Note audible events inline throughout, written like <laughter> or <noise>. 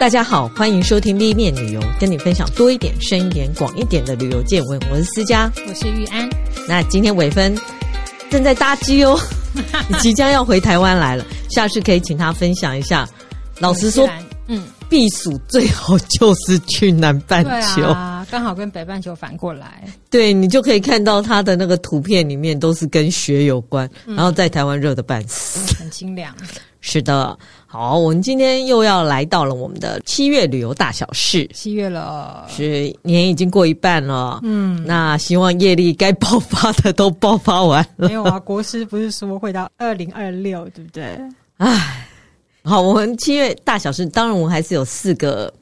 大家好，欢迎收听 B 面旅游，跟你分享多一点、深一点、广一点的旅游见闻。我是思佳，我是玉安。那今天伟芬正在搭机哦，你 <laughs> 即将要回台湾来了，下次可以请他分享一下。老实说，<laughs> 嗯，避暑最好就是去南半球，啊，刚好跟北半球反过来。对，你就可以看到他的那个图片里面都是跟雪有关，嗯、然后在台湾热的半死，很清凉。<laughs> 是的，好，我们今天又要来到了我们的七月旅游大小事。七月了，是年已经过一半了，嗯，那希望业力该爆发的都爆发完了。没有啊，国师不是说会到二零二六，对不对？唉，好，我们七月大小事，当然我们还是有四个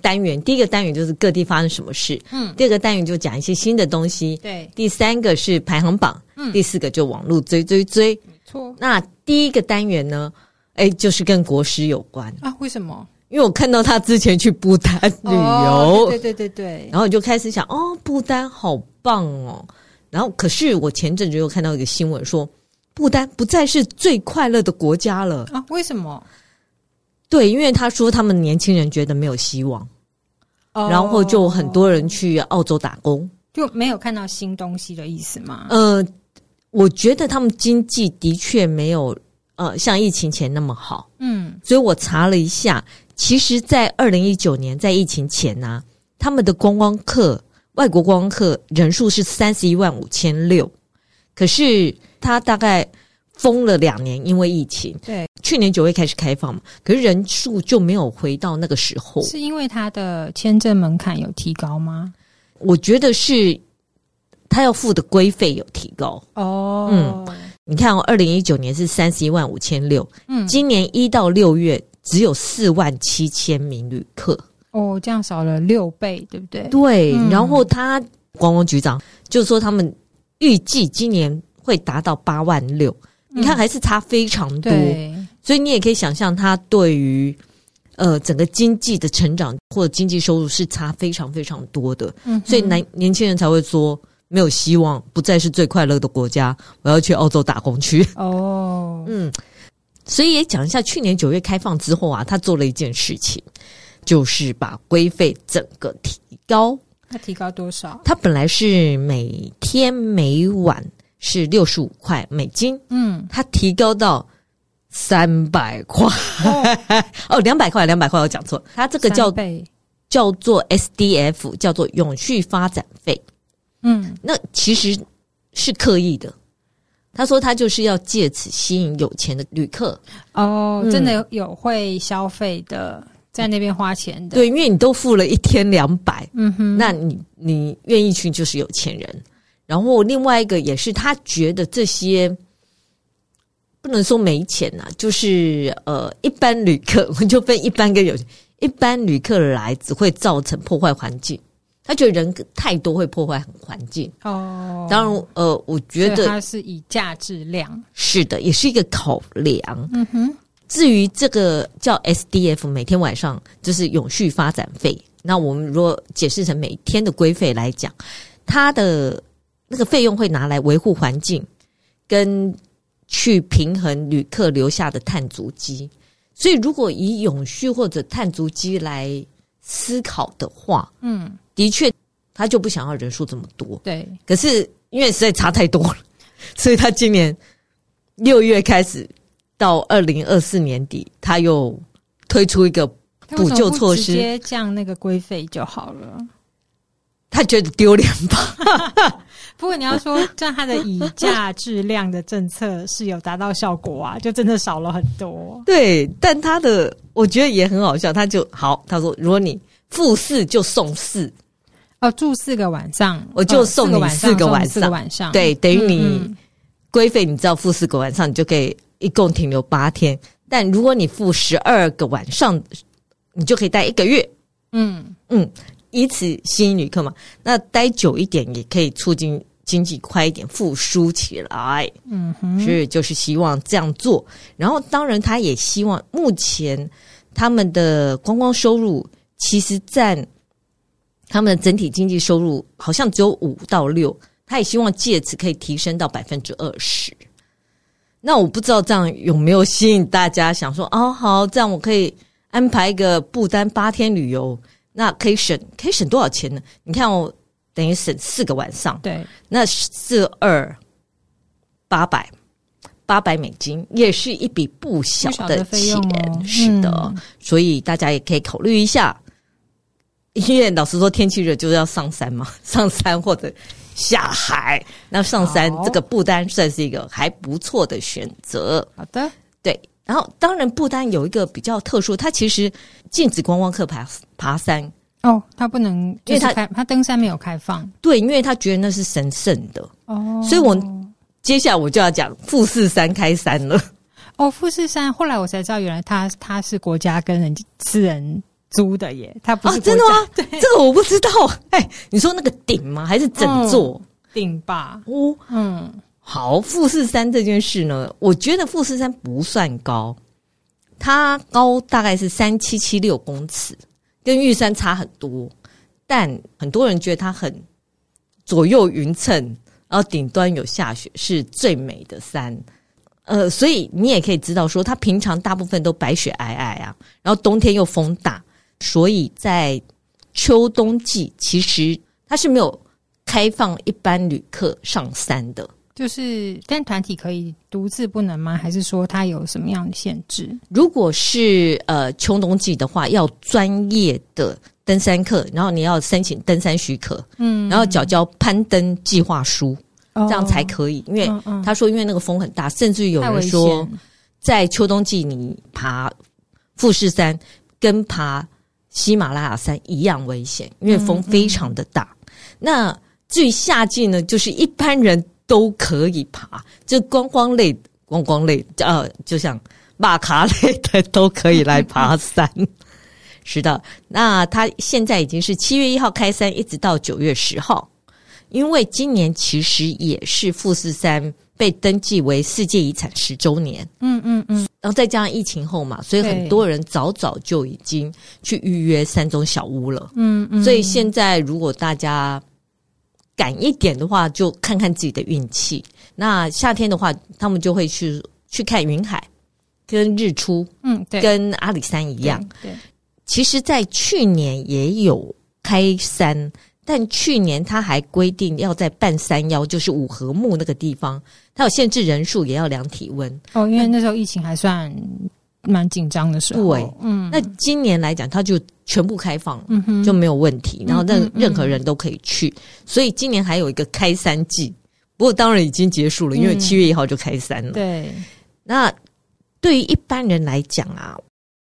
单元。第一个单元就是各地发生什么事，嗯，第二个单元就讲一些新的东西，对。第三个是排行榜，嗯，第四个就网络追追追，没错。那第一个单元呢？哎，就是跟国师有关啊？为什么？因为我看到他之前去不丹旅游，哦，对对对对，然后我就开始想，哦，不丹好棒哦。然后，可是我前阵子又看到一个新闻说，不丹不再是最快乐的国家了啊？为什么？对，因为他说他们年轻人觉得没有希望，哦，然后就很多人去澳洲打工，就没有看到新东西的意思吗？呃，我觉得他们经济的确没有。呃，像疫情前那么好，嗯，所以我查了一下，其实，在二零一九年在疫情前呢、啊，他们的观光客外国观光客人数是三十一万五千六，可是他大概封了两年，因为疫情，对，去年九月开始开放嘛，可是人数就没有回到那个时候，是因为他的签证门槛有提高吗？我觉得是他要付的规费有提高。哦，嗯。你看哦，二零一九年是三十一万五千六，嗯，今年一到六月只有四万七千名旅客，哦，这样少了六倍，对不对？对，嗯、然后他观光局长就说他们预计今年会达到八万六，你看还是差非常多，嗯、所以你也可以想象他对于呃整个经济的成长或者经济收入是差非常非常多的，嗯，所以男年轻人才会说。没有希望，不再是最快乐的国家。我要去澳洲打工去。哦，嗯，所以也讲一下，去年九月开放之后啊，他做了一件事情，就是把规费整个提高。他提高多少？他本来是每天每晚是六十五块美金，嗯，他提高到三百块。哦，<laughs> 两百块，两百块，我讲错。他这个叫叫做 SDF，叫做永续发展费。嗯，那其实是刻意的。他说他就是要借此吸引有钱的旅客哦，真的有会消费的，在那边花钱的。对，因为你都付了一天两百，嗯哼，那你你愿意去就是有钱人。然后另外一个也是他觉得这些不能说没钱呐、啊，就是呃一般旅客，<laughs> 我就分一般跟有钱，一般旅客来只会造成破坏环境。他觉得人太多会破坏环境哦。当然，呃，我觉得它是以价质量是的，也是一个考量。嗯哼。至于这个叫 SDF，每天晚上就是永续发展费。那我们如果解释成每天的规费来讲，它的那个费用会拿来维护环境，跟去平衡旅客留下的碳足迹。所以，如果以永续或者碳足迹来思考的话，嗯。的确，他就不想要人数这么多。对，可是因为实在差太多了，所以他今年六月开始到二零二四年底，他又推出一个补救措施，直接降那个规费就好了。他觉得丢脸吧？<laughs> 不过你要说，像他的以价质量的政策是有达到效果啊，就真的少了很多。对，但他的我觉得也很好笑，他就好，他说如果你付四就送四。哦，住四个晚上，我就送你四个晚上。四个晚上，对，等于你规费，你知道付四个晚上，你就可以一共停留八天。但如果你付十二个晚上，你就可以待一个月。嗯嗯，以此吸引旅客嘛。那待久一点也可以促进经济快一点复苏起来。嗯哼，所以就是希望这样做。然后，当然他也希望，目前他们的观光收入其实占。他们的整体经济收入好像只有五到六，他也希望借此可以提升到百分之二十。那我不知道这样有没有吸引大家想说哦，好，这样我可以安排一个不丹八天旅游，那可以省可以省多少钱呢？你看哦，等于省四个晚上，对，那四二八百八百美金，也是一笔不小的钱，哦、是的，嗯、所以大家也可以考虑一下。因为老实说，天气热就是要上山嘛，<laughs> 上山或者下海。那上山这个不丹算是一个还不错的选择。好的，对。然后当然，不丹有一个比较特殊，它其实禁止观光客爬爬山。哦，他不能，因为他他登山没有开放。对，因为他觉得那是神圣的。哦，所以我接下来我就要讲富士山开山了。哦，富士山，后来我才知道，原来他他是国家跟人私人。租的耶，他不是、啊、真的吗？对，<laughs> 这个我不知道。<laughs> 哎，你说那个顶吗？还是整座顶、嗯、吧？哦，嗯，好，富士山这件事呢，我觉得富士山不算高，它高大概是三七七六公尺，跟玉山差很多。但很多人觉得它很左右匀称，然后顶端有下雪，是最美的山。呃，所以你也可以知道说，它平常大部分都白雪皑皑啊，然后冬天又风大。所以在秋冬季，其实它是没有开放一般旅客上山的。就是，但团体可以独自不能吗？还是说它有什么样的限制？如果是呃秋冬季的话，要专业的登山客，然后你要申请登山许可，嗯，然后缴交攀登计划书，哦、这样才可以。因为他说，因为那个风很大，甚至有人说，在秋冬季你爬富士山跟爬。喜马拉雅山一样危险，因为风非常的大。那至于夏季呢，就是一般人都可以爬，就观光类、观光类，呃，就像马卡类的都可以来爬山。<laughs> 是的，那他现在已经是七月一号开山，一直到九月十号，因为今年其实也是富士山。被登记为世界遗产十周年，嗯嗯嗯，然后再加上疫情后嘛，所以很多人早早就已经去预约山中小屋了，嗯嗯，所以现在如果大家赶一点的话，就看看自己的运气。那夏天的话，他们就会去去看云海跟日出，嗯，对，跟阿里山一样，对。对，其实，在去年也有开山。但去年他还规定要在半山腰，就是五合目那个地方，他有限制人数，也要量体温。哦，因为那时候疫情还算蛮紧张的时候。对，嗯。那今年来讲，它就全部开放了，嗯，就没有问题。然后任任何人都可以去，嗯嗯嗯，所以今年还有一个开山季。不过当然已经结束了，因为七月一号就开山了。嗯、对。那对于一般人来讲啊，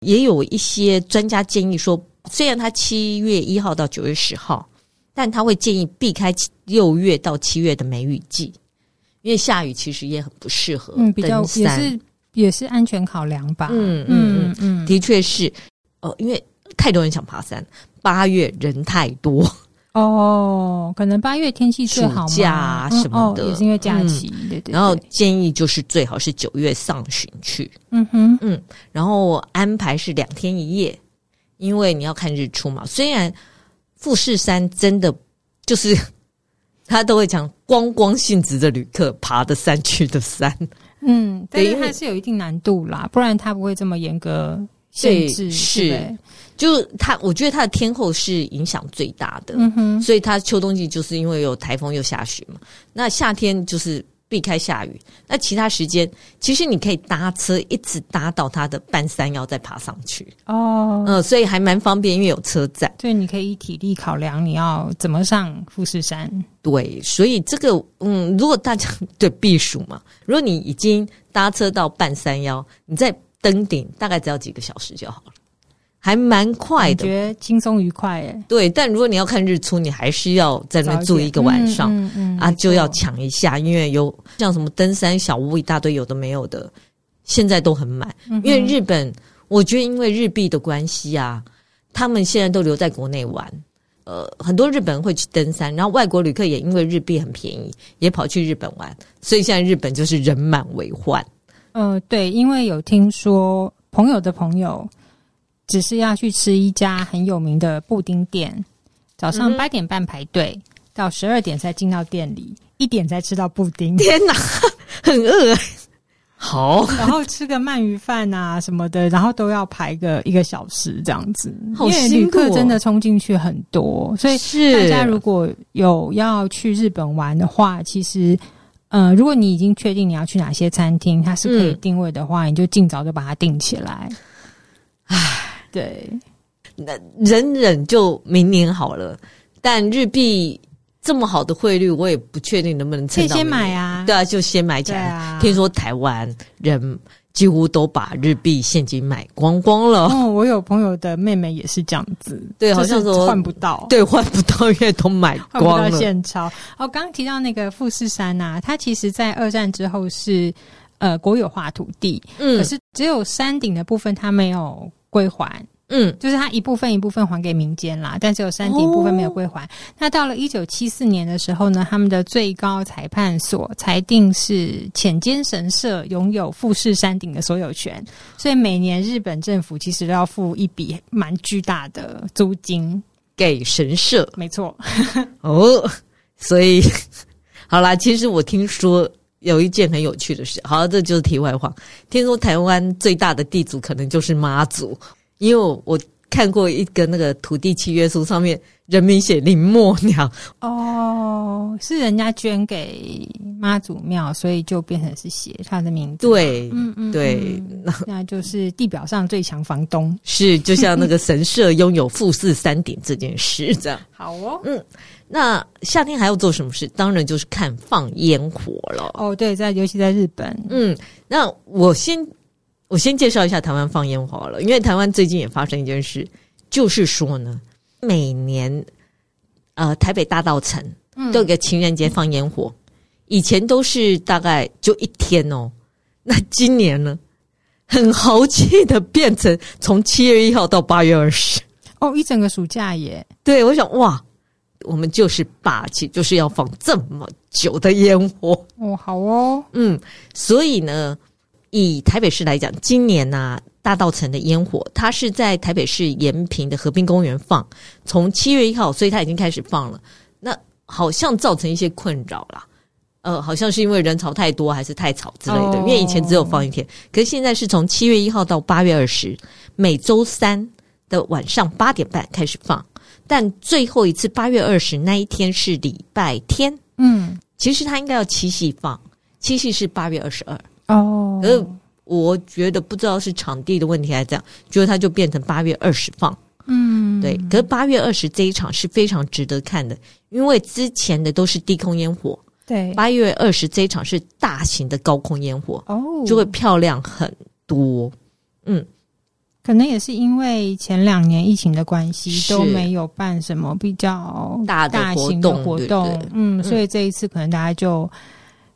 也有一些专家建议说，虽然他七月一号到九月十号。但他会建议避开六月到七月的梅雨季，因为下雨其实也很不适合登山。嗯，比较也是也是安全考量吧。嗯嗯嗯，的确是。哦，因为太多人想爬山，八月人太多。哦，可能八月天气最好，暑假什么的，嗯哦、也是因为假期。嗯、对，对对。然后建议就是最好是九月上旬去。嗯哼嗯，然后安排是两天一夜，因为你要看日出嘛。虽然。富士山真的就是 <laughs> 他都会讲观光性质的旅客爬的山去的山，嗯，但是它是有一定难度啦，不然它不会这么严格限制。是，就它，我觉得它的天候是影响最大的，嗯哼，所以它秋冬季就是因为有台风又下雪嘛，那夏天就是。避开下雨，那其他时间其实你可以搭车一直搭到它的半山腰再爬上去哦，嗯，所以还蛮方便，因为有车站。对，你可以以体力考量你要怎么上富士山。对，所以这个嗯，如果大家对避暑嘛，如果你已经搭车到半山腰，你再登顶大概只要几个小时就好了。还蛮快的，感觉轻松愉快诶。对，但如果你要看日出，你还是要在那边住一个晚上，嗯嗯嗯、啊，就要抢一下，因为有像什么登山小屋一大堆，有的没有的，现在都很满。嗯、因为日本，我觉得因为日币的关系啊，他们现在都留在国内玩。呃，很多日本人会去登山，然后外国旅客也因为日币很便宜，也跑去日本玩，所以现在日本就是人满为患。呃，对，因为有听说朋友的朋友。只是要去吃一家很有名的布丁店，早上八点半排队，嗯、到十二点才进到店里，一点才吃到布丁。天哪，<laughs> 很饿！好，然后吃个鳗鱼饭啊什么的，然后都要排个一个小时这样子，好辛苦哦，因为旅客真的冲进去很多，所以大家如果有要去日本玩的话，其实，呃，如果你已经确定你要去哪些餐厅，它是可以定位的话，嗯、你就尽早就把它定起来。唉，对，那忍忍就明年好了，但日币。这么好的汇率，我也不确定能不能撑到。可以先买啊，对啊，就先买起来。啊、听说台湾人几乎都把日币现金买光光了。哦，我有朋友的妹妹也是这样子，对，好像说换不到，对，换不到，因为都买光了。现钞。哦，刚刚提到那个富士山呐、啊，它其实在二战之后是呃国有化土地，嗯，可是只有山顶的部分它没有归还。嗯，就是它一部分一部分还给民间啦，但只有山顶部分没有归还。哦、那到了一九七四年的时候呢，他们的最高裁判所裁定是浅间神社拥有富士山顶的所有权，所以每年日本政府其实都要付一笔蛮巨大的租金给神社。没错，哦，所以好啦，其实我听说有一件很有趣的事，好，这就是题外话。听说台湾最大的地主可能就是妈祖。因为我看过一个那个土地契约书，上面人民写林默娘哦，是人家捐给妈祖庙，所以就变成是写他的名字。对，嗯嗯，对，那 <laughs> 那就是地表上最强房东，是就像那个神社拥有富士山顶这件事这样。好哦，嗯，那夏天还要做什么事？当然就是看放烟火了。哦，对，在尤其在日本，嗯，那我先。我先介绍一下台湾放烟花了，因为台湾最近也发生一件事，就是说呢，每年呃台北大道城都有个情人节放烟火，嗯、以前都是大概就一天哦，那今年呢，很豪气的变成从七月一号到八月二十，哦，一整个暑假耶。对，我想哇，我们就是霸气，就是要放这么久的烟火哦，好哦，嗯，所以呢。以台北市来讲，今年呐、啊，大道城的烟火，它是在台北市延平的河滨公园放，从七月一号，所以它已经开始放了。那好像造成一些困扰啦，呃，好像是因为人潮太多，还是太吵之类的。因为以前只有放一天，可是现在是从七月一号到八月二十，每周三的晚上八点半开始放，但最后一次八月二十那一天是礼拜天。嗯，其实它应该要七夕放，七夕是八月二十二。哦，可是我觉得不知道是场地的问题还是这样，觉得它就变成八月二十放。嗯，对。可是八月二十这一场是非常值得看的，因为之前的都是低空烟火，对。八月二十这一场是大型的高空烟火，哦，就会漂亮很多。嗯，可能也是因为前两年疫情的关系都没有办什么比较大的大型的活动，对对嗯，所以这一次可能大家就。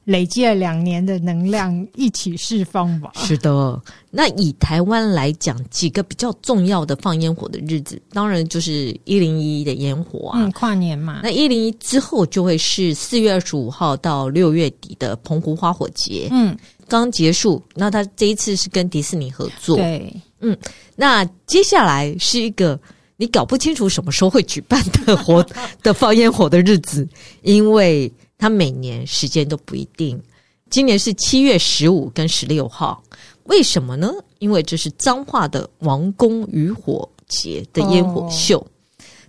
累积了两年的能量一起释放吧。是的，那以台湾来讲，几个比较重要的放烟火的日子，当然就是一零一的烟火啊，嗯，跨年嘛。那一零一之后就会是四月二十五号到六月底的澎湖花火节，嗯，刚结束。那他这一次是跟迪士尼合作，对，嗯。那接下来是一个你搞不清楚什么时候会举办的活 <laughs> 的放烟火的日子，因为。他每年时间都不一定，今年是七月十五跟十六号，为什么呢？因为这是彰化的王宫渔火节的烟火秀。哦、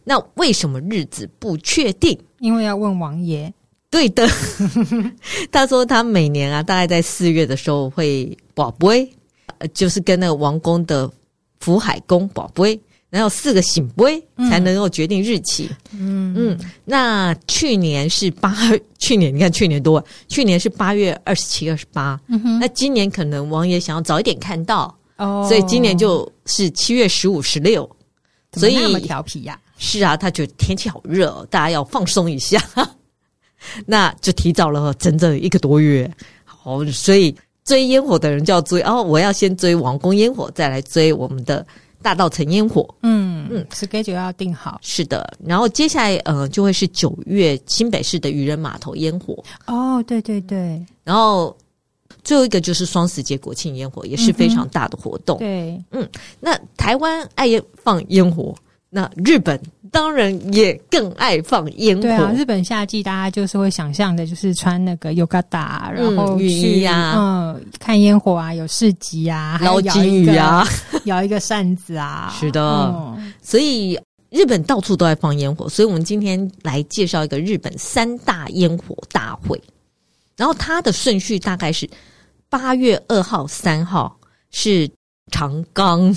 那为什么日子不确定？因为要问王爷。对的，<laughs> 他说他每年啊，大概在四月的时候会跋杯，就是跟那个王宫的福海宫保杯。然后四个醒杯才能够决定日期。嗯嗯，那去年是八，去年你看去年多，去年是八月二十七、二十八。嗯哼，那今年可能王爷想要早一点看到，哦，所以今年就是七月十五、十六。所以那么调皮呀？是啊，他觉得天气好热，大家要放松一下，<laughs> 那就提早了整整一个多月。好，所以追烟火的人就要追哦，我要先追王宫烟火，再来追我们的。大稻埕烟火，嗯嗯，schedule 要定好，是的。然后接下来，呃，就会是九月新北市的渔人码头烟火。哦，对对对。然后最后一个就是双十节国庆烟火，也是非常大的活动。嗯、对，嗯。那台湾爱放烟火，那日本当然也更爱放烟火。对啊，日本夏季大家就是会想象的，就是穿那个 yukata，然后雨衣啊，嗯，看烟火啊，有市集啊，捞金鱼啊，摇 <laughs> 一个扇子啊。是的，嗯、所以日本到处都在放烟火。所以我们今天来介绍一个日本三大烟火大会，然后它的顺序大概是八月二号、三号是长冈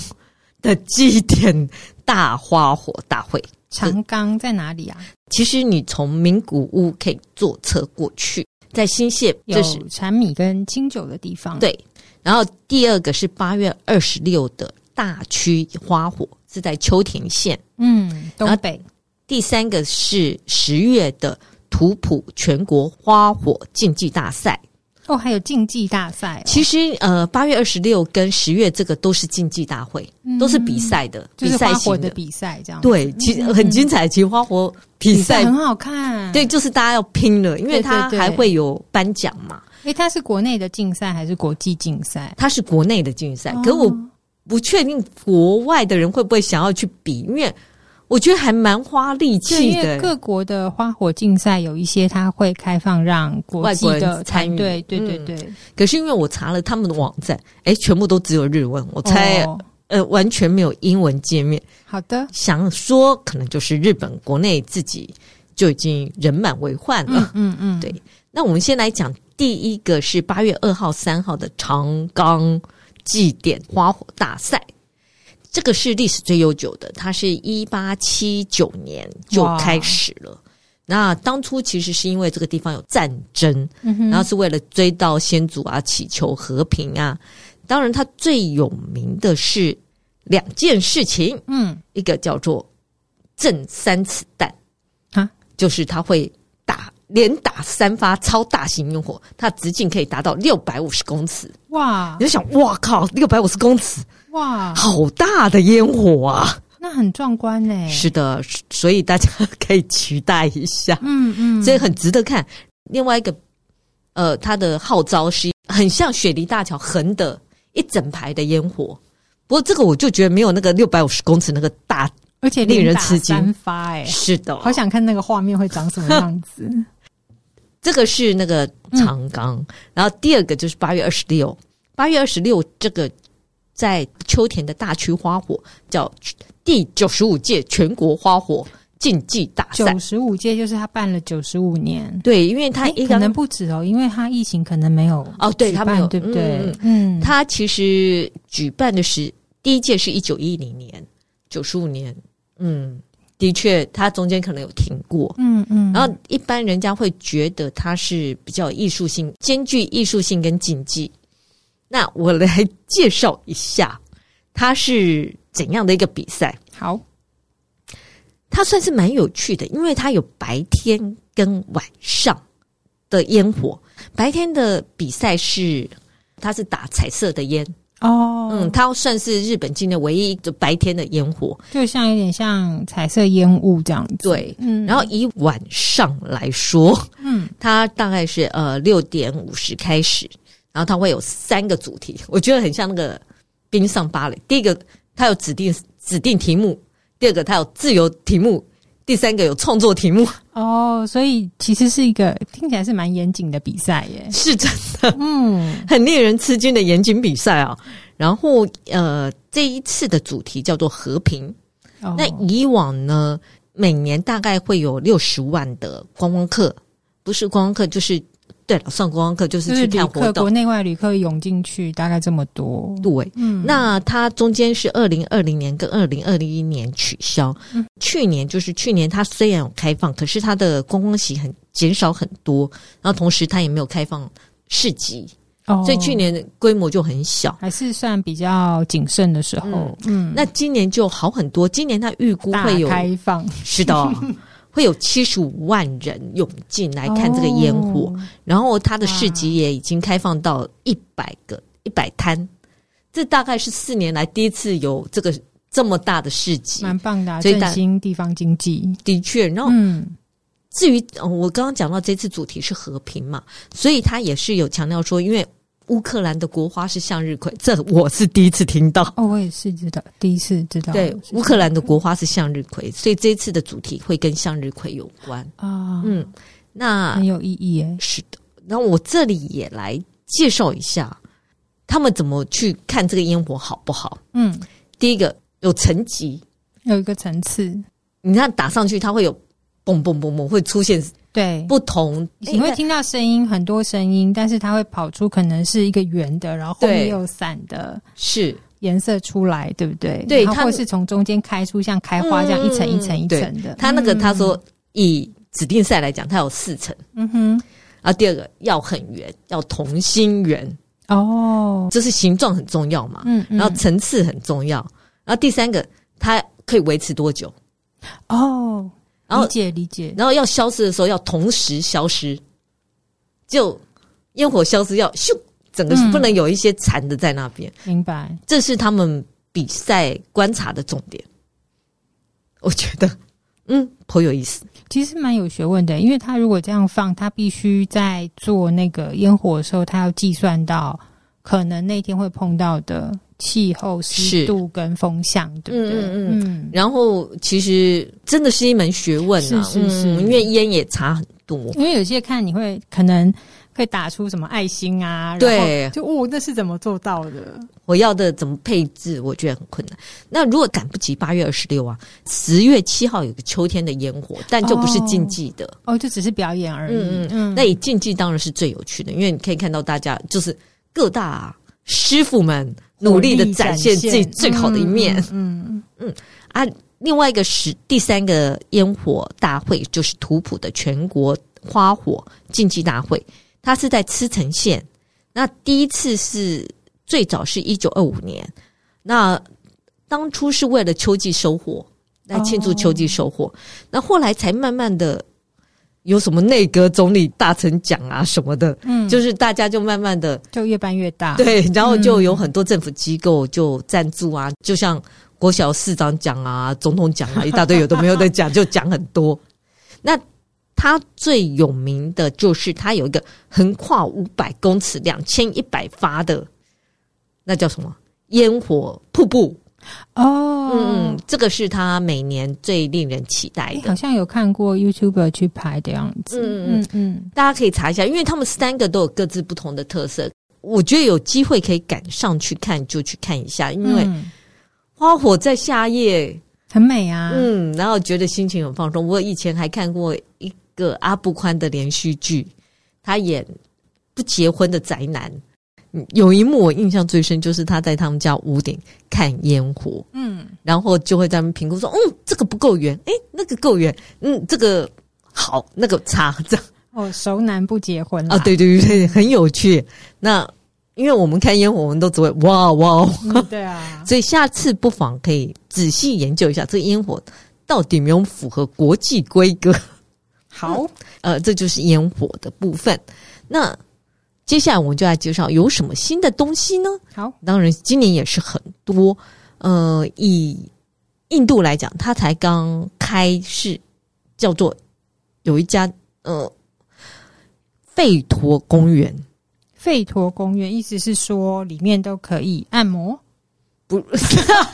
的祭典大花火大会。长冈在哪里啊？其实你从名古屋可以坐车过去，在新泻有产米跟清酒的地方。对，然后第二个是八月二十六的大区花火，是在秋田县，嗯，东北。第三个是十月的图普全国花火竞技大赛。哦，还有竞技大赛、哦。其实，呃，八月二十六跟十月这个都是竞技大会，嗯、都是比赛的，就是花火的比赛这样。对，其实很精彩。其实花火比赛很好看。对，就是大家要拼了，因为它还会有颁奖嘛。诶，它是国内的竞赛还是国际竞赛？它是国内的竞赛，哦、可我不确定国外的人会不会想要去比，因为。我觉得还蛮花力气的。各国的花火竞赛有一些，它会开放让国际的参与。对对对对、嗯。可是因为我查了他们的网站，哎，全部都只有日文，我猜、哦、呃完全没有英文界面。好的，想说可能就是日本国内自己就已经人满为患了。嗯嗯，嗯。对，那我们先来讲第一个是八月二号、三号的长冈祭典花火大赛。这个是历史最悠久的，它是一八七九年就开始了。那当初其实是因为这个地方有战争，嗯、然后是为了追悼先祖啊，祈求和平啊。当然，它最有名的是两件事情，嗯，一个叫做震三尺弹啊，就是它会打连打三发超大型烟火，它直径可以达到六百五十公尺。哇！你就想，哇靠，六百五十公尺。哇，好大的烟火啊！那很壮观呢。是的，所以大家可以期待一下。嗯嗯，所以很值得看。另外一个，呃，它的号召是很像雪梨大桥横的一整排的烟火。不过这个我就觉得没有那个六百五十公尺那个大，而且令人吃惊。三发哎，是的，好想看那个画面会长什么样子。这个是那个长冈，嗯，然后第二个就是八月二十六，八月二十六这个。在秋田的大区花火叫第九十五届全国花火竞技大赛，九十五届就是他办了九十五年。对，因为他可能不止哦，因为他疫情可能没有哦，对他没有，对不对？嗯，他其实举办的是第一届是一九一零年，九十五年，嗯，的确，他中间可能有停过，嗯嗯。然后一般人家会觉得他是比较艺术性，兼具艺术性跟竞技。那我来介绍一下，它是怎样的一个比赛？好，它算是蛮有趣的，因为它有白天跟晚上的烟火。白天的比赛是，它是打彩色的烟哦，嗯，它算是日本境内唯一的白天的烟火，就像有点像彩色烟雾这样子。对，嗯，然后以晚上来说，嗯，它大概是呃六点五十开始。然后它会有三个主题，我觉得很像那个冰上芭蕾。第一个，它有指定指定题目；第二个，它有自由题目；第三个有创作题目。哦，所以其实是一个听起来是蛮严谨的比赛耶，是真的，嗯，很令人吃惊的严谨比赛啊。然后，呃，这一次的主题叫做和平。哦。那以往呢，每年大概会有六十万的观光客，不是观光客就是。对了，上观光客就是去看活动，国内外旅客涌进去，大概这么多。对，嗯，那它中间是二零二零年跟二零二一年取消。嗯，去年就是去年，它虽然有开放，可是它的观光席很减少很多，然后同时它也没有开放市集，哦，所以去年的规模就很小，还是算比较谨慎的时候。嗯，嗯，那今年就好很多，今年它预估会有开放，是的。<laughs> 会有七十五万人涌进来看这个烟火，哦、然后它的市集也已经开放到一百个一百摊，这大概是四年来第一次有这个这么大的市集，蛮棒的、啊，振兴地方经济。的确，然后、嗯、至于我刚刚讲到这次主题是和平嘛，所以他也是有强调说，因为乌克兰的国花是向日葵，这我是第一次听到。哦，我也是知道，第一次知道。对，乌克兰的国花是向日葵，所以这一次的主题会跟向日葵有关啊。嗯，那很有意义耶。是的，那我这里也来介绍一下，他们怎么去看这个烟火好不好？嗯，第一个有层级，有一个层次。你看打上去，它会有嘣嘣嘣嘣，会出现。对，不同你会听到声音，很多声音，但是它会跑出可能是一个圆的，然后后面有散的，是颜色出来，对不对？对，它会是从中间开出像开花这样一层一层一层的。它那个他说以指定赛来讲，它有四层。嗯哼，然后第二个要很圆，要同心圆哦，就是形状很重要嘛。嗯，然后层次很重要，然后第三个它可以维持多久？哦。然后理解理解，然后要消失的时候要同时消失，就烟火消失要咻，整个是不能有一些残的在那边。明白，这是他们比赛观察的重点。我觉得，嗯，颇有意思。其实蛮有学问的，因为他如果这样放，他必须在做那个烟火的时候，他要计算到可能那天会碰到的。气候、湿度跟风向，是对不对？嗯嗯嗯。然后其实真的是一门学问啊，是是是。因为烟也差很多，因为有些看你会可能会打出什么爱心啊，对，就哦，那是怎么做到的？我要的怎么配置？我觉得很困难。那如果赶不及八月二十六啊，十月七号有个秋天的烟火，但就不是竞技的哦，哦，就只是表演而已。嗯嗯。嗯，那以竞技当然是最有趣的，因为你可以看到大家就是各大师傅们。努力的展现自己最好的一面。嗯嗯嗯啊，另外一个是第三个烟火大会，就是图普的全国花火竞技大会，它是在茨城县。那第一次是最早是一九二五年，那当初是为了秋季收获来庆祝秋季收获，那后来才慢慢的。有什么内阁总理大臣奖啊什么的，嗯，就是大家就慢慢的就越办越大，对，然后就有很多政府机构就赞助啊，嗯、就像国小市长奖啊、总统奖啊，一大堆有的没有的奖，就奖很多。<laughs> 那他最有名的就是他有一个横跨五百公尺、两千一百发的，那叫什么烟火瀑布。哦，嗯，这个是他每年最令人期待的。好像有看过 YouTuber 去拍的样子。嗯嗯嗯，大家可以查一下，因为他们三个都有各自不同的特色。我觉得有机会可以赶上去看，就去看一下，因为花火在夏夜很美啊。嗯，然后觉得心情很放松。我以前还看过一个阿不宽的连续剧，他演不结婚的宅男。有一幕我印象最深，就是他在他们家屋顶看烟火，嗯，然后就会在那边评估说，嗯，这个不够圆，诶，那个够圆，嗯，这个好，那个差，这样哦，熟男不结婚啊，对对对，很有趣。那因为我们看烟火，我们都只会哇哇，嗯，对啊，<laughs> 所以下次不妨可以仔细研究一下这个烟火到底有没有符合国际规格。好，<laughs> 呃，这就是烟火的部分。那。接下来我们就来介绍有什么新的东西呢？好，当然今年也是很多。呃，以印度来讲，它才刚开市，叫做有一家呃吠陀公园。吠陀公园意思是说里面都可以按摩。不，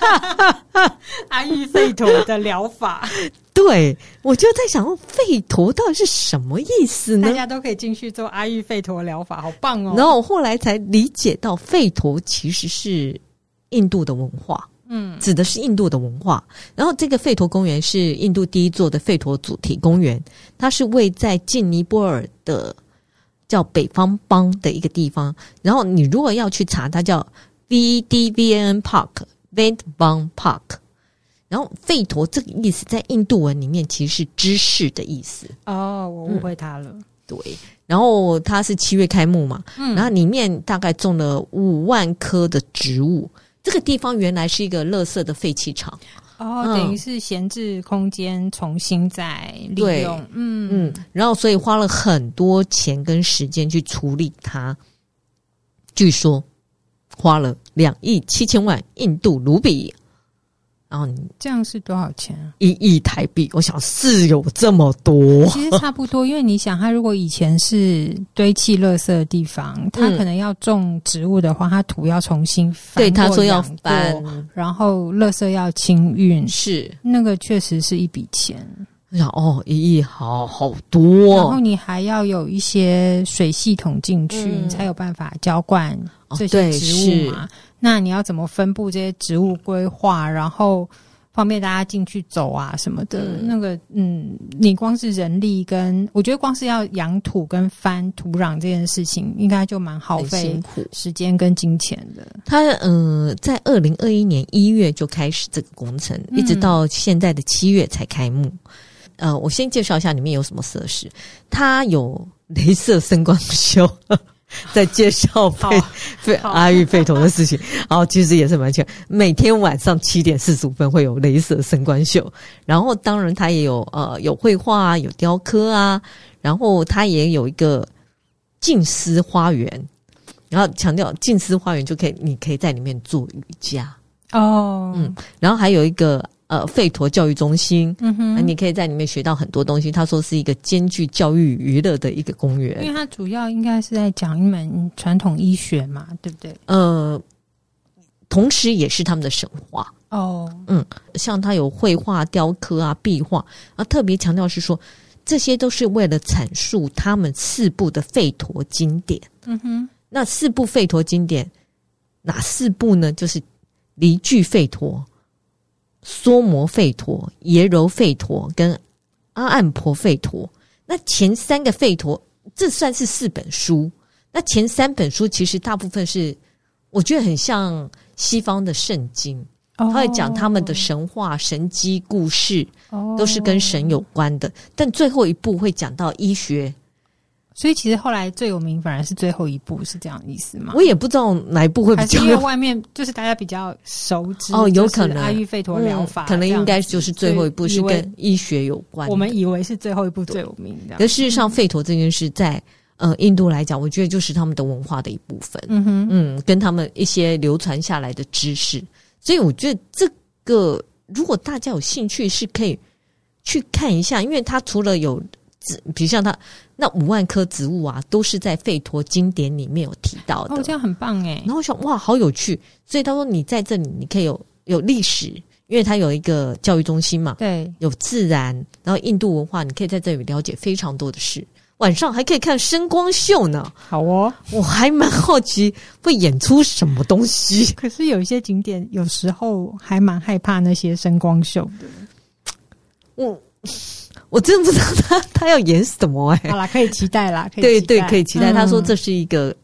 <laughs> 阿育吠陀的疗法。对，我就在想，吠陀到底是什么意思呢？大家都可以进去做阿育吠陀疗法，好棒哦！然后我后来才理解到，吠陀其实是印度的文化，嗯，指的是印度的文化。然后这个吠陀公园是印度第一座的吠陀主题公园，它是位在近尼泊尔的叫北方邦的一个地方。然后你如果要去查，它叫。VDVN Park，Vent Bang Park，然后吠陀这个意思在印度文里面其实是知识的意思。哦，我误会他了。嗯、对，然后它是七月开幕嘛，嗯，然后里面大概种了五万棵的植物。这个地方原来是一个垃圾的废弃场，哦，等于是闲置空间重新再利用。嗯嗯，然后所以花了很多钱跟时间去处理它。据说。花了两亿七千万印度卢比，然后你这样是多少钱啊？一亿台币，我想是有这么多，其实差不多。因为你想，它如果以前是堆砌垃圾的地方，它可能要种植物的话，它土要重新翻。对，他说要翻，然后垃圾要清运，是那个确实是一笔钱。我想哦，一亿好好多，然后你还要有一些水系统进去，嗯、你才有办法浇灌这些植物嘛。哦那你要怎么分布这些植物规划，然后方便大家进去走啊什么的？嗯、那个，嗯，你光是人力跟我觉得光是要养土跟翻土壤这件事情，应该就蛮耗费时间跟金钱的。他呃，在二零二一年一月就开始这个工程，嗯、一直到现在的七月才开幕。呃，我先介绍一下里面有什么设施，它有镭射声光秀。<laughs> 在介绍费费阿育吠陀的事情，<laughs> 然后其实也是蛮巧。每天晚上七点四十五分会有镭射声光秀，然后当然他也有呃有绘画啊，有雕刻啊，然后他也有一个静思花园，然后强调静思花园就可以，你可以在里面做瑜伽哦，嗯，然后还有一个。呃，费陀教育中心，嗯哼，你可以在里面学到很多东西。他说是一个兼具教育娱乐的一个公园，因为它主要应该是在讲一门传统医学嘛，对不对？呃，同时也是他们的神话哦。嗯，像他有绘画、雕刻啊、壁画啊，特别强调是说，这些都是为了阐述他们四部的吠陀经典。嗯哼，那四部吠陀经典哪四部呢？就是离聚吠陀。娑摩吠陀、耶柔吠陀跟阿岸婆吠陀，那前三个吠陀，这算是四本书。那前三本书其实大部分是，我觉得很像西方的圣经，他会讲他们的神话、神机故事，都是跟神有关的。但最后一步会讲到医学。所以其实后来最有名反而是最后一部，是这样意思吗？我也不知道哪一部会比较。因为外面就是大家比较熟知哦，有可能阿育吠陀疗法，可能应该就是最后一部是跟医学有关。我们以为是最后一部最有名的，可事实上，吠陀这件事在呃印度来讲，我觉得就是他们的文化的一部分。嗯哼，嗯，跟他们一些流传下来的知识。所以我觉得这个如果大家有兴趣，是可以去看一下，因为它除了有。比如像他那五万棵植物啊，都是在费陀经典里面有提到的。哦，这样很棒哎！然后我想哇，好有趣。所以他说你在这里，你可以有有历史，因为它有一个教育中心嘛。对，有自然，然后印度文化，你可以在这里了解非常多的事。晚上还可以看声光秀呢。好哦，我还蛮好奇会演出什么东西。<laughs> 可是有一些景点，有时候还蛮害怕那些声光秀的。嗯。我真的不知道他他要演什么哎、欸，好啦，可以期待啦，<laughs> 可以对对，可以期待。他说这是一个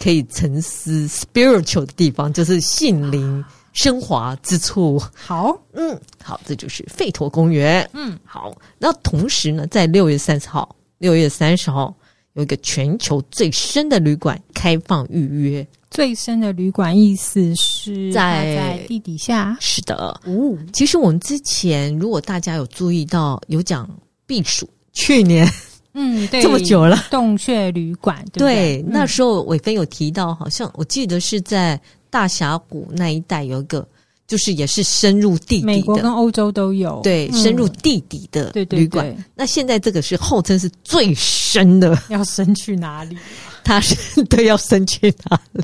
可以沉思 spiritual 的地方，就是心灵升华之处。好，嗯，好，这就是费陀公园。嗯，好。那同时呢，在六月三十号，六月三十号有一个全球最深的旅馆开放预约。最深的旅馆意思是在在地底下？是的。哦，其实我们之前如果大家有注意到，有讲。避暑，去年，嗯，对，这么久了，洞穴旅馆，对，对，对，那时候伟芬有提到，好像我记得是在大峡谷那一带有一个，就是也是深入地底的，美国跟欧洲都有，对，深入地底的旅馆。嗯、那现在这个是号称是最深的，要深去哪里？<laughs> 他是对，要深去哪里？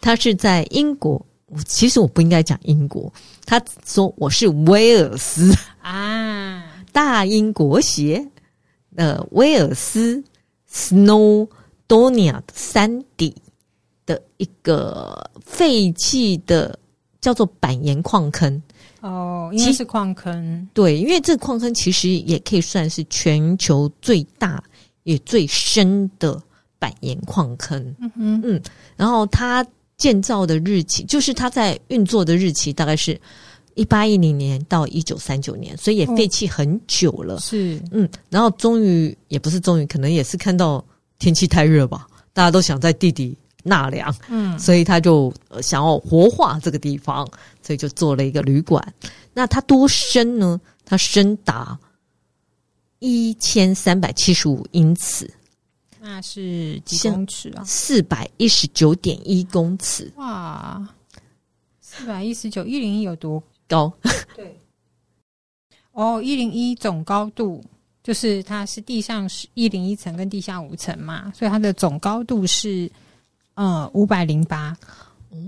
他是在英国，我其实我不应该讲英国，他说我是威尔斯。啊。大英国协，呃，威尔斯 Snowdonia 的山底的一个废弃的叫做板岩矿坑哦，应该是矿坑。对，因为这个矿坑其实也可以算是全球最大也最深的板岩矿坑。嗯哼嗯，然后它建造的日期，就是它在运作的日期，大概是。一八一零年到一九三九年，所以也废弃很久了。哦、是，嗯，然后终于也不是终于，可能也是看到天气太热吧，大家都想在地底纳凉，嗯，所以他就想要活化这个地方，所以就做了一个旅馆。那它多深呢？它深达一千三百七十五英尺，那是几公尺啊？四百一十九点一公尺。哇，四百一十九一零一有多？高。对。<laughs> 哦，一零一总高度就是它是地上是一零一层跟地下五层嘛，所以它的总高度是呃五百零八。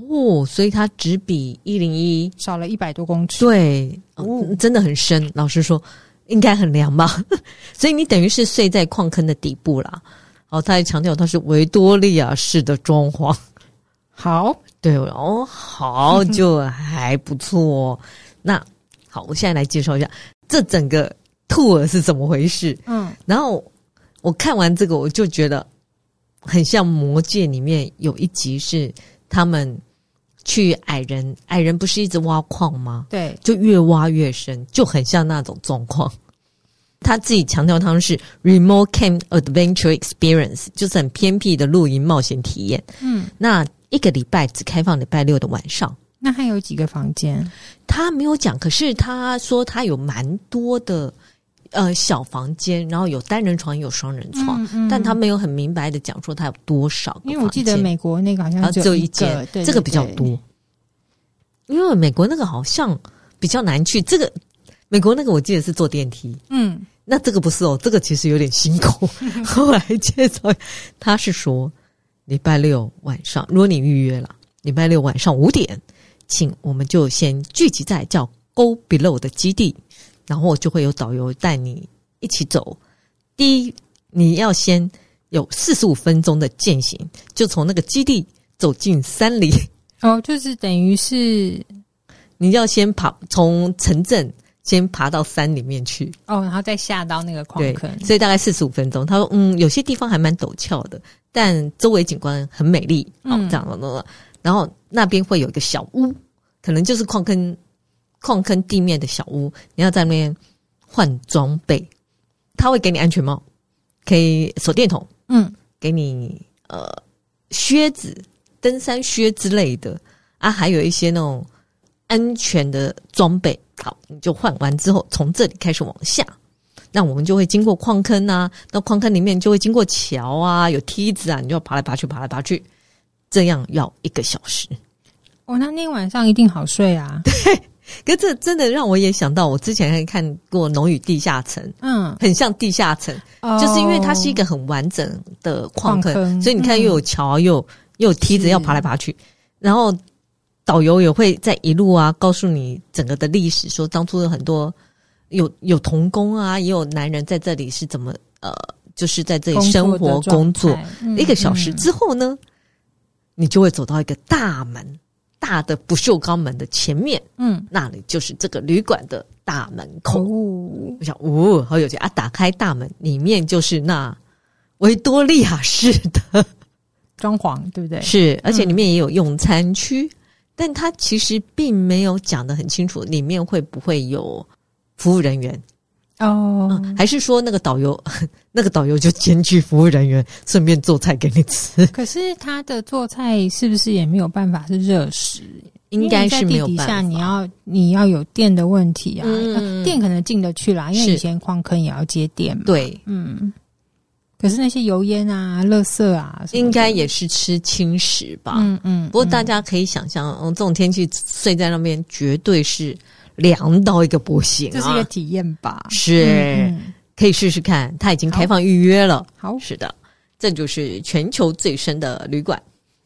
哦，所以它只比一零一少了一百多公尺。对，哦，真的很深。老实说，应该很凉吧？<laughs> 所以你等于是睡在矿坑的底部啦。哦，他还强调它是维多利亚式的装潢。好，对哦，好，<laughs> 就还不错哦。那好，我现在来介绍一下这整个 tour 是怎么回事。嗯，然后我看完这个，我就觉得很像《魔戒》里面有一集是。他们去矮人，矮人不是一直挖矿吗？对，就越挖越深，就很像那种状况。他自己强调他们是 remote camp adventure experience，就是很偏僻的露营冒险体验。嗯，那一个礼拜只开放礼拜六的晚上。那还有几个房间？他没有讲，可是他说他有蛮多的。呃，小房间，然后有单人床，有双人床，嗯嗯、但他没有很明白的讲说他有多少。因为我记得美国那个好像只有一间，对对对，这个比较多。因为美国那个好像比较难去，这个美国那个我记得是坐电梯，嗯，那这个不是哦，这个其实有点辛苦。<laughs> 后来介绍，他是说礼拜六晚上，如果你预约了，礼拜六晚上五点，请我们就先聚集在叫 Go Below 的基地。然后就会有导游带你一起走。第一，你要先有四十五分钟的践行，就从那个基地走进山里。哦，就是等于是你要先爬，从城镇先爬到山里面去。哦，然后再下到那个矿坑。所以大概四十五分钟。他说：“嗯，有些地方还蛮陡峭的，但周围景观很美丽。哦”这样的。然后那边会有一个小屋，可能就是矿坑。矿坑地面的小屋，你要在那边换装备，他会给你安全帽，可以手电筒，嗯，给你呃靴子、登山靴之类的啊，还有一些那种安全的装备。好，你就换完之后，从这里开始往下，那我们就会经过矿坑啊，到矿坑里面就会经过桥啊，有梯子啊，你就要爬来爬去，爬来爬去，这样要一个小时。哦，那那天晚上一定好睡啊。<laughs> 对。可是这真的让我也想到，我之前还看过《龙与地下城》，嗯，很像地下城，哦、就是因为它是一个很完整的矿坑，矿坑，所以你看又有桥，又又有梯子要爬来爬去，然后导游也会在一路啊告诉你整个的历史，说当初有很多有有童工啊，也有男人在这里是怎么呃，就是在这里生活工作，嗯、一个小时之后呢，嗯、你就会走到一个大门。大的不锈钢门的前面，嗯，那里就是这个旅馆的大门口。哦、我想，哦，好有趣啊！打开大门，里面就是那维多利亚式的 <laughs> 装潢，对不对？是，而且里面也有用餐区，嗯、但他其实并没有讲得很清楚，里面会不会有服务人员。哦、嗯，还是说那个导游，<laughs> 那个导游就兼具服务人员，顺便做菜给你吃。<laughs> 可是他的做菜是不是也没有办法是热食？应该是没有办法。地底下你要你要有电的问题啊，嗯、电可能进得去啦，因为以前矿坑也要接电嘛。对，嗯。可是那些油烟啊、垃圾啊，应该也是吃轻食吧？嗯嗯。不过大家可以想象，嗯，这种天气睡在那边绝对是。凉到一个不行，这是一个体验吧？是，嗯嗯、可以试试看。它已经开放预约了。好，是的，这就是全球最深的旅馆。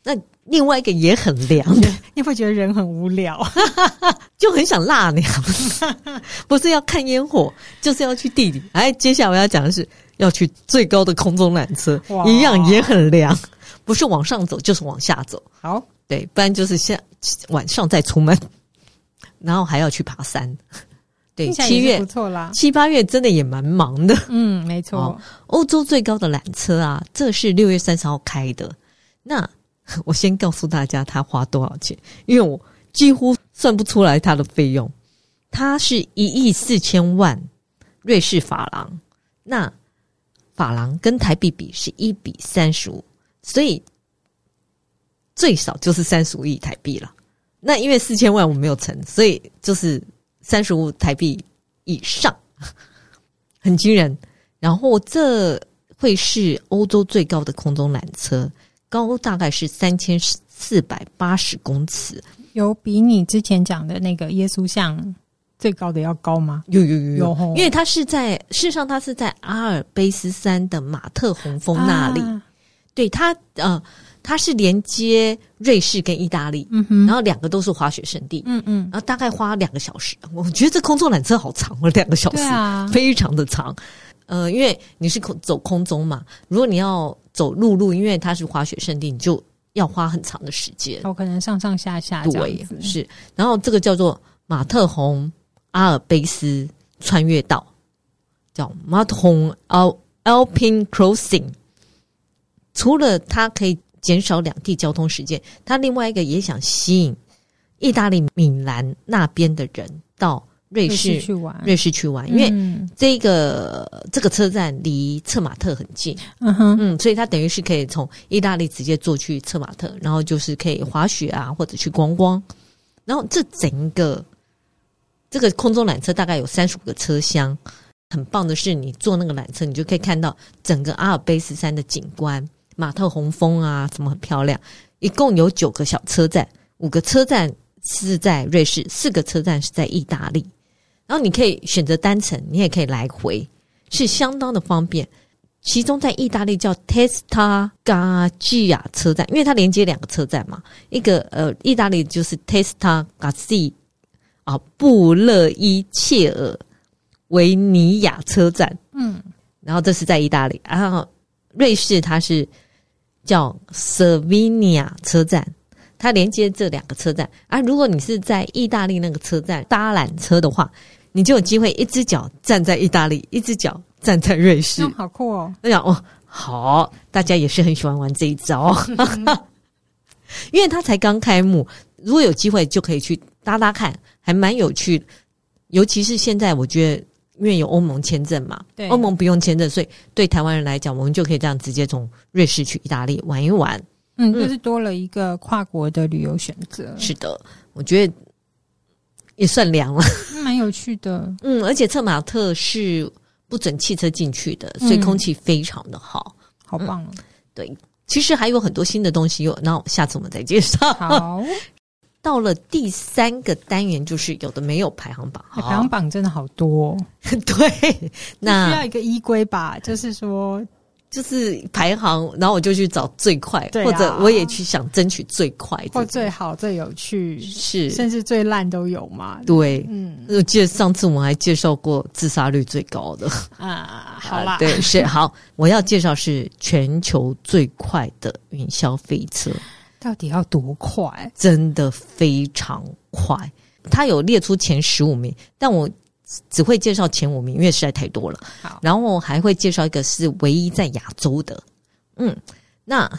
那另外一个也很凉的，<laughs> 你会觉得人很无聊，<laughs> 就很想纳凉。<laughs> 不是要看烟火，就是要去地里。哎，接下来我要讲的是要去最高的空中缆车，一样也很凉。不是往上走，就是往下走。好，对，不然就是下晚上再出门。然后还要去爬山，<laughs> 对，七月不错啦，七八月真的也蛮忙的。嗯，没错。<laughs> 哦，欧洲最高的缆车啊，这是六月三十号开的。那我先告诉大家，它花多少钱？因为我几乎算不出来它的费用。它是一亿四千万瑞士法郎，那法郎跟台币比是一比三十五，所以最少就是三十五亿台币了。那因为四千万我没有乘，所以就是三十五台币以上，<laughs> 很惊人。然后这会是欧洲最高的空中缆车，高大概是三千四百八十公尺，有比你之前讲的那个耶稣像最高的要高吗？有有有有，因为它是在事实上，它是在阿尔卑斯山的马特洪峰那里。啊、对它呃，它是连接瑞士跟意大利，嗯哼，然后两个都是滑雪圣地，嗯嗯，然后大概花两个小时。我觉得这空中缆车好长哦，两个小时，啊，非常的长。呃，因为你是空走空中嘛，如果你要走陆路，因为它是滑雪圣地，你就要花很长的时间。我可能上上下下对，是。然后这个叫做马特洪。阿尔卑斯穿越道叫 Matterhorn Alpine Crossing，除了它可以减少两地交通时间，他另外一个也想吸引意大利米兰那边的人到瑞士，去玩。瑞士去玩，因为这个、嗯、这个车站离策马特很近，嗯哼，嗯，所以他等于是可以从意大利直接坐去策马特，然后就是可以滑雪啊，或者去观光。然后这整个。这个空中缆车大概有三十五个车厢，很棒的是，你坐那个缆车，你就可以看到整个阿尔卑斯山的景观，马特洪峰啊，什么很漂亮。一共有九个小车站，五个车站是在瑞士，四个车站是在意大利。然后你可以选择单程，你也可以来回，是相当的方便。其中在意大利叫 Testa Gaggia 车站，因为它连接两个车站嘛，一个呃，意大利就是 Testa Gaggia 啊，布勒伊切尔维尼亚车站，嗯，然后这是在意大利，然后瑞士它是叫瑟维尼亚车站，它连接这两个车站。啊，如果你是在意大利那个车站搭缆车的话，你就有机会一只脚站在意大利，一只脚站在瑞士，哦、好酷哦！哎呀，哦，好，大家也是很喜欢玩这一招，<laughs> 因为它才刚开幕，如果有机会就可以去搭搭看。还蛮有趣的，尤其是现在，我觉得因为有欧盟签证嘛，对，欧盟不用签证，所以对台湾人来讲，我们就可以这样直接从瑞士去意大利玩一玩。嗯，就是多了一个跨国的旅游选择。是的，我觉得也算凉了，<laughs> 蛮有趣的。嗯，而且策马特是不准汽车进去的，所以空气非常的好，嗯、好棒、嗯。对，其实还有很多新的东西有，那下次我们再介绍。好。<laughs> 到了第三个单元，就是有的没有排行榜，排行榜真的好多。<laughs> 对，那需要一个依规吧，就是说，就是排行，然后我就去找最快，啊、或者我也去想争取最快，或最好、最有趣，是。甚至最烂都有嘛。对，嗯，我记得上次我们还介绍过自杀率最高的。啊，<laughs> 好啦，对，是好，我要介绍是全球最快的云霄飞车。到底要多快？真的非常快。他有列出前十五名，但我只会介绍前五名，因为实在太多了。好，然后还会介绍一个是唯一在亚洲的。嗯，那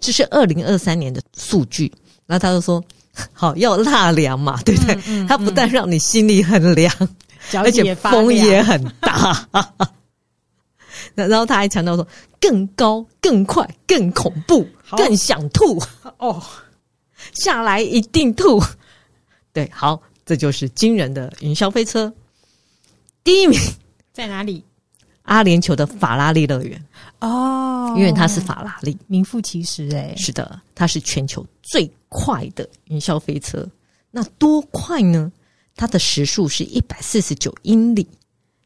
这是二零二三年的数据。然后他就说：“ <laughs> 好，要纳凉嘛，对不对？嗯嗯嗯、他不但让你心里很凉，而且风也很大。”然后他还强调说：“更高、更快、更恐怖、更想吐哦，下来一定吐。”对，好，这就是惊人的云霄飞车。第一名在哪里？阿联酋的法拉利乐园哦，因为它是法拉利，名副其实。哎，是的，它是全球最快的云霄飞车。那多快呢？它的时速是一百四十九英里。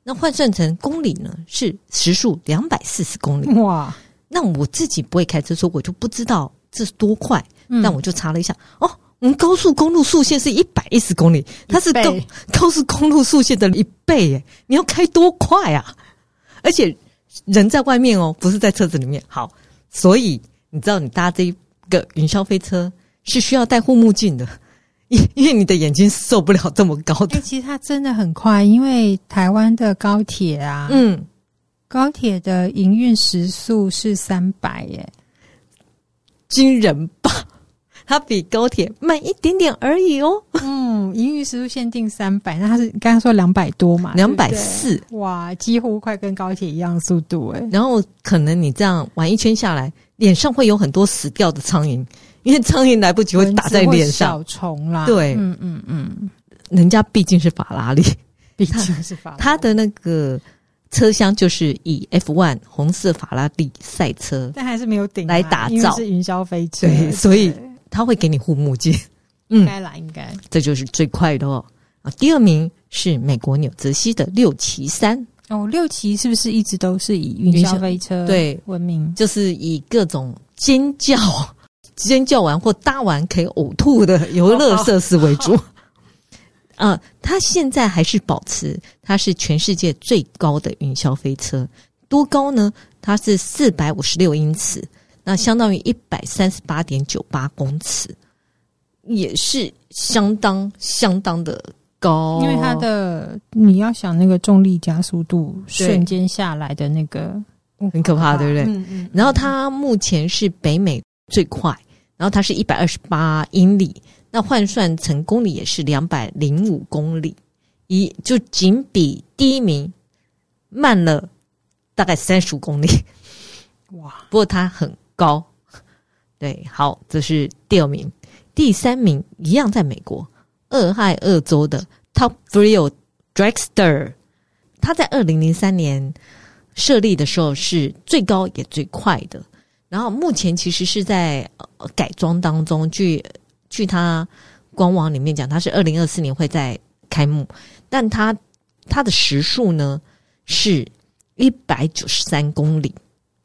那换算成公里呢？是时速两百四十公里。哇！那我自己不会开车，所以我就不知道这是多快。嗯、但我就查了一下，哦，我们高速公路速限是一百一十公里，它是高高速公路速限的一倍耶！你要开多快啊？而且人在外面哦，不是在车子里面。好，所以你知道，你搭这一个云霄飞车是需要戴护目镜的。<laughs> 因为你的眼睛受不了这么高的，其实它真的很快。因为台湾的高铁啊，嗯，高铁的营运时速是三百耶，惊人吧？<laughs> 它比高铁慢一点点而已哦。嗯，营运时速限定三百，那它是刚刚说两百多嘛？两百四，哇，几乎快跟高铁一样速度诶。然后可能你这样玩一圈下来，脸上会有很多死掉的苍蝇。因为苍蝇来不及会打在脸上，小虫啦。对，嗯嗯嗯，人家毕竟是法拉利，毕竟是法拉利，他的那个车厢就是以 F one 红色法拉利赛车，但还是没有顶来打造，是云霄飞车，对，所以他会给你护目镜，应该啦，应该。这就是最快的哦。啊，第二名是美国纽泽西的六七三。哦，六旗是不是一直都是以云霄飞车对闻名？就是以各种尖叫、<laughs> 尖叫完或搭完可以呕吐的游乐设施为主。啊，<laughs> 它现在还是保持它是全世界最高的云霄飞车，多高呢？它是四百五十六英尺，那相当于一百三十八点九八公尺，也是相当相当的。高，因为它的你要想那个重力加速度瞬间下来的那个很可怕，对不对？嗯嗯。然后它目前是北美最快，然后它是一百二十八英里，那换算成公里也是两百零五公里，一就仅比第一名慢了大概三十五公里。哇！不过它很高。对，好，这是第二名，第三名一样在美国。俄亥俄州的 Top Thrill Dragster，它在二零零三年设立的时候是最高也最快的，然后目前其实是在改装当中。据据它官网里面讲，它是二零二四年会在开幕，但它它的时速呢是一百九十三公里，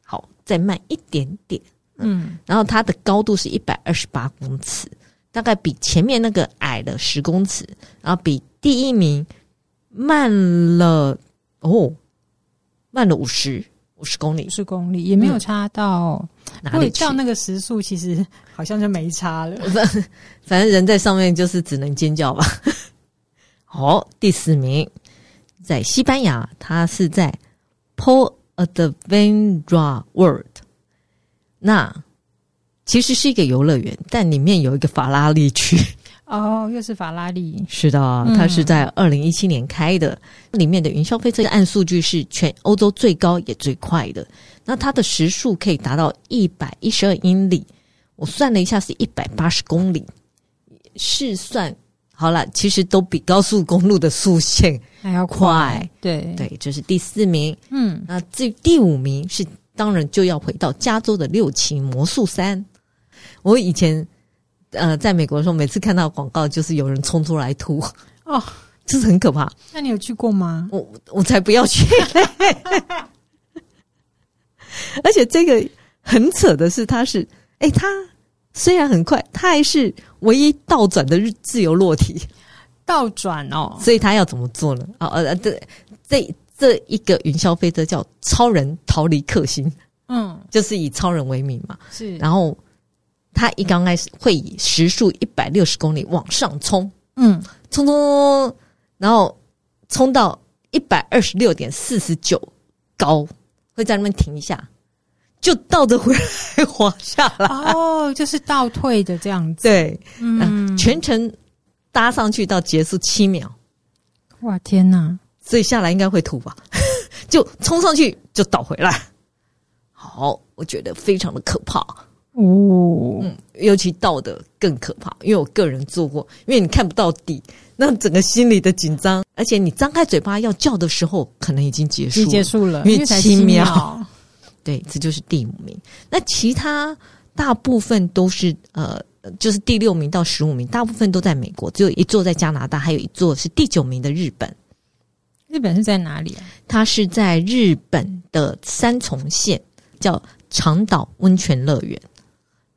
好，再慢一点点，嗯，然后它的高度是一百二十八公尺。大概比前面那个矮了十公尺，然后比第一名慢了哦，慢了五十五十公里，五十公里也没有差到哪里去。到那个时速，其实好像就没差了。<laughs> 反正人在上面就是只能尖叫吧。<laughs> 好，第四名在西班牙，它是在 Port Aventura World。那。其实是一个游乐园，但里面有一个法拉利区。哦，又是法拉利。是的，它是在二零一七年开的。嗯、里面的云霄飞车按数据是全欧洲最高也最快的。那它的时速可以达到一百一十二英里，我算了一下是一百八十公里，试算好了。其实都比高速公路的速限还要快。对对，这是第四名。嗯，那至于第五名是当然就要回到加州的六旗魔术山。我以前，呃，在美国的时候，每次看到广告，就是有人冲出来吐哦，就是很可怕。那你有去过吗？我我才不要去！<laughs> 而且这个很扯的是，它是，哎，它虽然很快，它还是唯一倒转的日自由落体。倒转哦，所以它要怎么做呢？哦呃，这这这一个云霄飞车叫超人逃离克星，嗯，就是以超人为名嘛，是，然后。他一刚开始会以时速一百六十公里往上冲，嗯，冲冲，然后冲到一百二十六点四十九高，会在那边停一下，就倒着回来滑下来。哦，就是倒退的这样子。对，嗯，全程搭上去到结束七秒。哇，天哪！所以下来应该会吐吧？<laughs> 就冲上去就倒回来。好，我觉得非常的可怕。哦，嗯，尤其倒的更可怕，因为我个人做过，因为你看不到底，那整个心里的紧张，而且你张开嘴巴要叫的时候，可能已经结束了，结束了，因为七秒。<laughs> 对，这就是第五名。那其他大部分都是呃，就是第六名到十五名，大部分都在美国，只有一座在加拿大，还有一座是第九名的日本。日本是在哪里啊？它是在日本的三重县，叫长岛温泉乐园。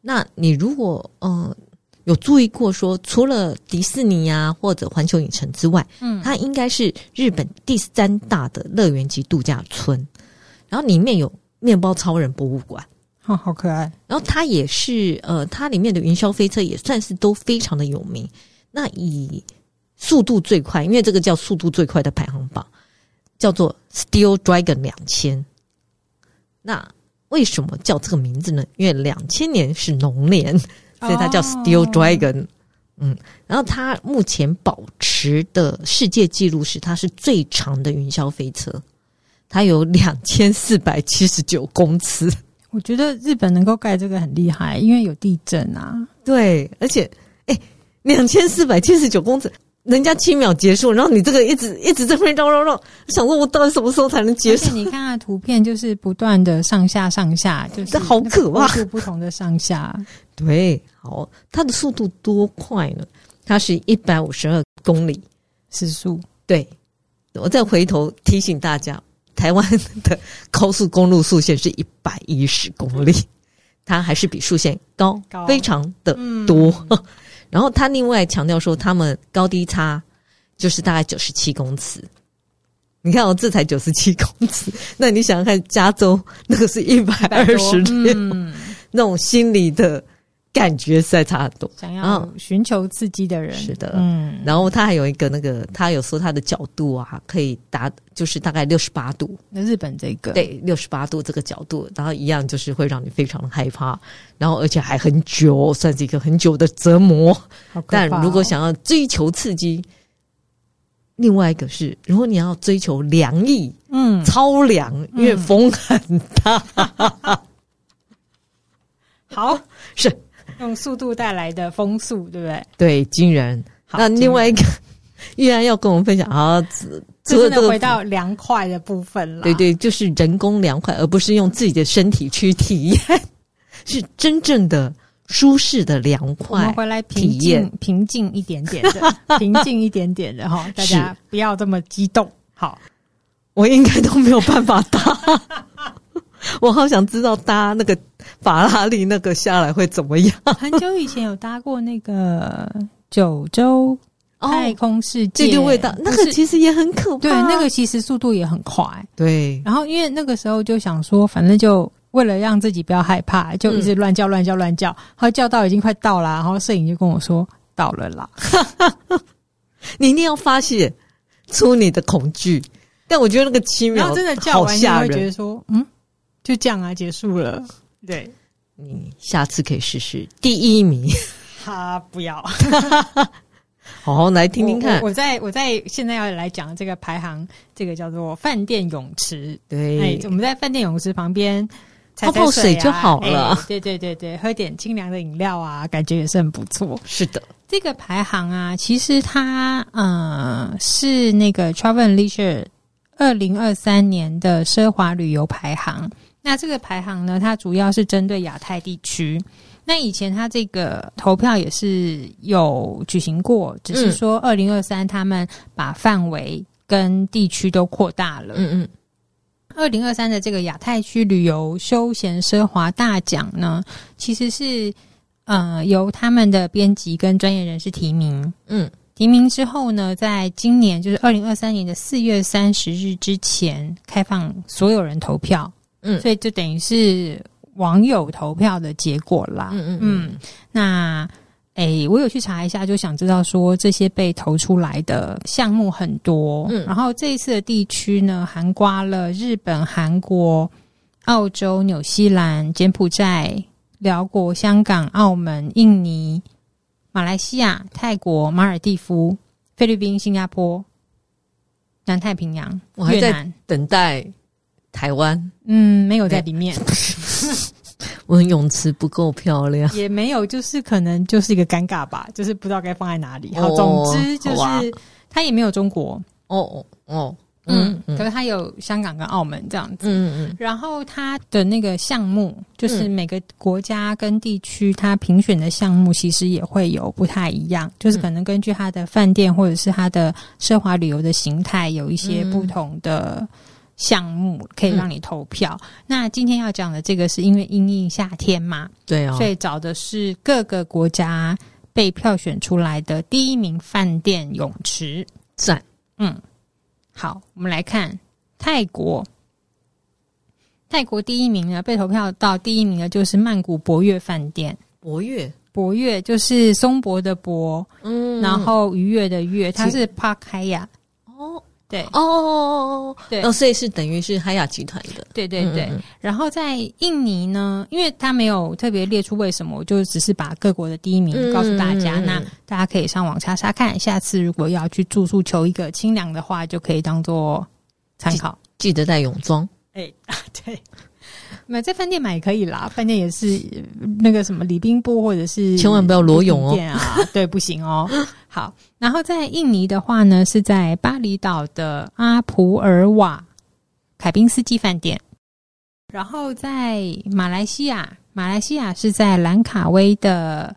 那你如果呃有注意过说，除了迪士尼啊或者环球影城之外，嗯，它应该是日本第三大的乐园及度假村，然后里面有面包超人博物馆，哦，好可爱。然后它也是呃，它里面的云霄飞车也算是都非常的有名。那以速度最快，因为这个叫速度最快的排行榜，叫做 Steel Dragon 两千。那为什么叫这个名字呢？因为两千年是龙年，所以它叫 Steel Dragon。Oh. 嗯，然后它目前保持的世界纪录是，它是最长的云霄飞车，它有两千四百七十九公尺。我觉得日本能够盖这个很厉害，因为有地震啊。对，而且，哎，两千四百七十九公尺。人家七秒结束，然后你这个一直一直在那边绕绕绕，想说我到底什么时候才能结束？你看它图片，就是不断的上下上下，就是这好可怕，不同的上下。对，好，它的速度多快呢？它是一百五十二公里时速。对，我再回头提醒大家，台湾的高速公路速限是一百一十公里，它还是比速限高，高非常的多。嗯、然后他另外强调说，他们高低差就是大概九十七公尺。你看，我这才九十七 <laughs> 公尺，那你想想看，加州那个是一百二十六，那种心理的感觉实在差很多。想要寻求刺激的人是的，嗯。然后他还有一个那个，他有说他的角度啊，可以达就是大概六十八度。那日本这个对六十八度这个角度，然后一样就是会让你非常的害怕，然后而且还很久，算是一个很久的折磨。哦、但如果想要追求刺激。另外一个是，如果你要追求凉意，嗯，超凉，因为风很大。嗯、<laughs> 好，<laughs> 是用速度带来的风速，对不对？对，惊人。好那另外一个，<laughs> 依然要跟我们分享啊，真的回到凉快的部分了。对对，就是人工凉快，而不是用自己的身体去体验，<laughs> 是真正的。舒适的凉快，我们回来平静平静一点点的，<laughs> 平静一点点的哈，大家不要这么激动。好，我应该都没有办法搭，<laughs> 我好想知道搭那个法拉利那个下来会怎么样。很久以前有搭过那个九州太空世界，这个味道，那个其实也很可怕，对，那个其实速度也很快，对。然后因为那个时候就想说，反正就。为了让自己不要害怕，就一直乱叫乱叫乱叫，然后叫到已经快到了，然后摄影就跟我说到了啦。<laughs> 你一定要发泄出你的恐惧，但我觉得那个七秒真的叫完，你会觉得说嗯，就这样啊，结束了。对，你下次可以试试第一名。他不要，<laughs> 好好来听听看。我，我在我在现在要来讲这个排行，这个叫做饭店泳池。对，哎，我们在饭店泳池旁边。泡泡水就好了。欸，对对对对，喝点清凉的饮料啊，感觉也是很不错。是的，这个排行啊，其实它呃是那个 Travel Leisure 二零二三年的奢华旅游排行。那这个排行呢，它主要是针对亚太地区。那以前它这个投票也是有举行过，只是说二零二三他们把范围跟地区都扩大了。嗯嗯。二零二三的这个亚太区旅游休闲奢华大奖呢，其实是呃由他们的编辑跟专业人士提名。嗯，提名之后呢，在今年就是二零二三年的四月三十日之前开放所有人投票。嗯，所以就等于是网友投票的结果啦。嗯嗯嗯，那。诶、欸，我有去查一下，就想知道说这些被投出来的项目很多，嗯，然后这一次的地区呢，涵盖了日本、韩国、澳洲、纽西兰、柬埔寨、辽国、香港、澳门、印尼、马来西亚、泰国、马尔地夫、菲律宾、新加坡、南太平洋、我还在等待台湾，嗯，没有在里面。<laughs> 我们泳池不够漂亮，也没有，就是可能就是一个尴尬吧，就是不知道该放在哪里。好，哦、总之就是、啊、它也没有中国，哦哦哦，嗯，嗯可是它有香港跟澳门这样子，嗯嗯，然后它的那个项目，就是每个国家跟地区它评选的项目，其实也会有不太一样，就是可能根据它的饭店或者是它的奢华旅游的形态，有一些不同的。项目可以让你投票。嗯、那今天要讲的这个，是因为因应夏天嘛，对啊、哦，所以找的是各个国家被票选出来的第一名饭店泳池。赞，嗯，好，我们来看泰国。泰国第一名呢，被投票到第一名的就是曼谷博悦饭店。博悦，博悦就是松柏的柏，嗯，然后愉悦的悦，它是 Park Hyatt。对哦哦哦，对哦，所以是等于是海雅集团的，对对对。然后在印尼呢，因为他没有特别列出为什么，我就只是把各国的第一名告诉大家。那大家可以上网查查看，下次如果要去住宿求一个清凉的话，就可以当做参考。记得带泳装。哎啊，对，买在饭店买也可以啦，饭店也是那个什么礼宾部或者是千万不要裸泳哦，啊，<laughs> 对，不行哦。好，然后在印尼的话呢，是在巴厘岛的阿普尔瓦凯宾斯基饭店；然后在马来西亚马来西亚是在兰卡威的，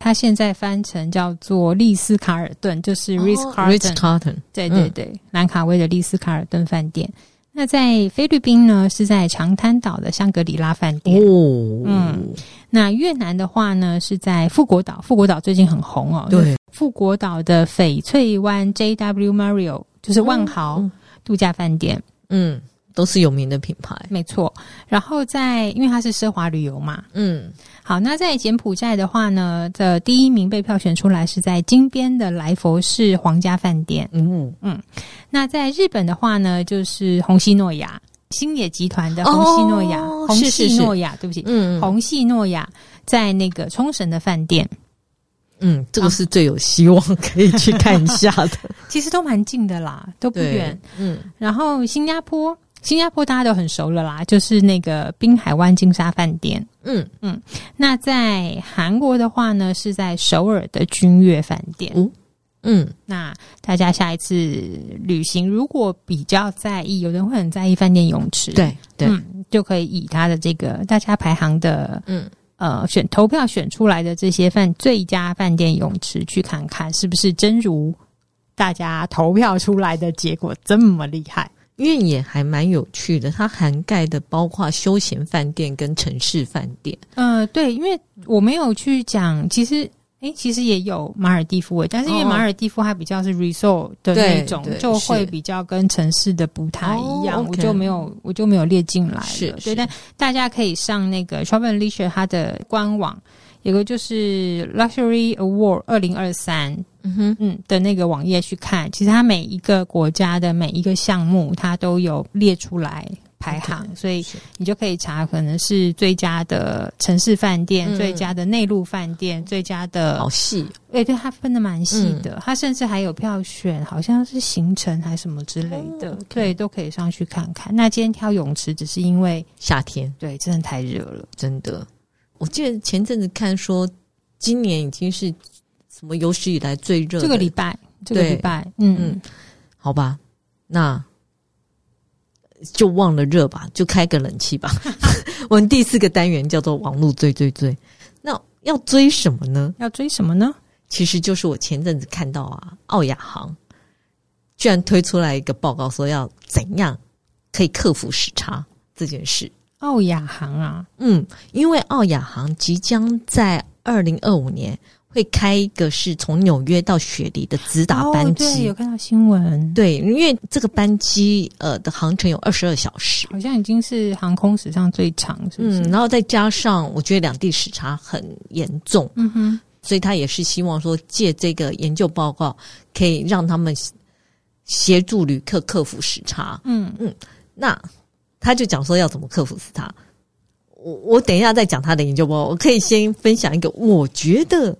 它现在翻成叫做丽思卡尔顿，就是 Ritz Carlton，对对对，兰卡威的丽思卡尔顿饭店。那在菲律宾呢，是在长滩岛的香格里拉饭店。哦，嗯，那越南的话呢，是在富国岛。富国岛最近很红哦。对，富国岛的翡翠湾 JW Marriott 就是万豪度假饭店。嗯，都是有名的品牌，没错。然后在，因为它是奢华旅游嘛。嗯。好，那在柬埔寨的话呢，的第一名被票选出来是在金边的来佛士皇家饭店。嗯嗯，那在日本的话呢，就是红西诺亚星野集团的红西诺雅，虹夕诺亚，对不起，嗯，虹夕诺亚在那个冲绳的饭店。嗯，这个是最有希望可以去看一下的。<laughs> 其实都蛮近的啦，都不远。嗯，然后新加坡。新加坡大家都很熟了啦，就是那个滨海湾金沙饭店。嗯嗯，那在韩国的话呢，是在首尔的君悦饭店。嗯嗯，那大家下一次旅行如果比较在意，有人会很在意饭店泳池，对对、嗯，就可以以他的这个大家排行的，嗯呃选投票选出来的这些饭最佳饭店泳池去看看，是不是真如大家投票出来的结果这么厉害。因为也还蛮有趣的，它涵盖的包括休闲饭店跟城市饭店。呃，对，因为我没有去讲，其实，诶，其实也有马尔蒂夫，但是因为马尔蒂夫它比较是 resort 的那种，哦、就会比较跟城市的不太一样，哦、我就没有，我就没有列进来了。是，是对，但大家可以上那个 Travel + Leisure 它的官网。有个就是 Luxury Award 二零二三，嗯哼，嗯的那个网页去看，其实它每一个国家的每一个项目，它都有列出来排行，所以你就可以查，可能是最佳的城市饭店、嗯、最佳的内陆饭店、最佳的，好细，哎，对，它分的蛮细的，它甚至还有票选，好像是行程还是什么之类的，对，都可以上去看看。那今天挑泳池，只是因为夏天，对，真的太热了，真的。我记得前阵子看说，今年已经是什么有史以来最热。这个礼拜，这个礼拜，嗯嗯，好吧，那就忘了热吧，就开个冷气吧。<laughs> 我们第四个单元叫做网络追追追，那要追什么呢？要追什么呢？其实就是我前阵子看到啊，奥亚航居然推出来一个报告，说要怎样可以克服时差这件事。奥亚航啊，嗯，因为奥亚航即将在二零二五年会开一个是从纽约到雪梨的直达班机。哦，对，有看到新闻。对，因为这个班机呃的航程有二十二小时，好像已经是航空史上最长，是不是？嗯，然后再加上我觉得两地时差很严重，嗯哼，所以他也是希望说借这个研究报告可以让他们协助旅客克服时差。嗯嗯，那。他就讲说要怎么克服死他，我我等一下再讲他的研究报告，我可以先分享一个我觉得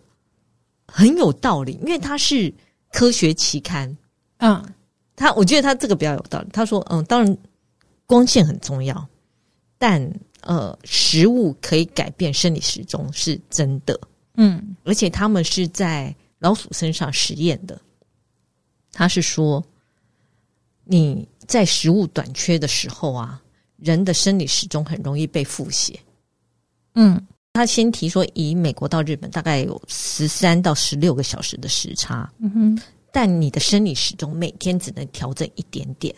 很有道理，因为他是科学期刊，嗯，他我觉得他这个比较有道理。他说，嗯，当然光线很重要，但呃，食物可以改变生理时钟是真的，嗯，而且他们是在老鼠身上实验的，他是说你在食物短缺的时候啊。人的生理时钟很容易被复写。嗯，他先提说，以美国到日本大概有十三到十六个小时的时差。嗯哼，但你的生理时钟每天只能调整一点点，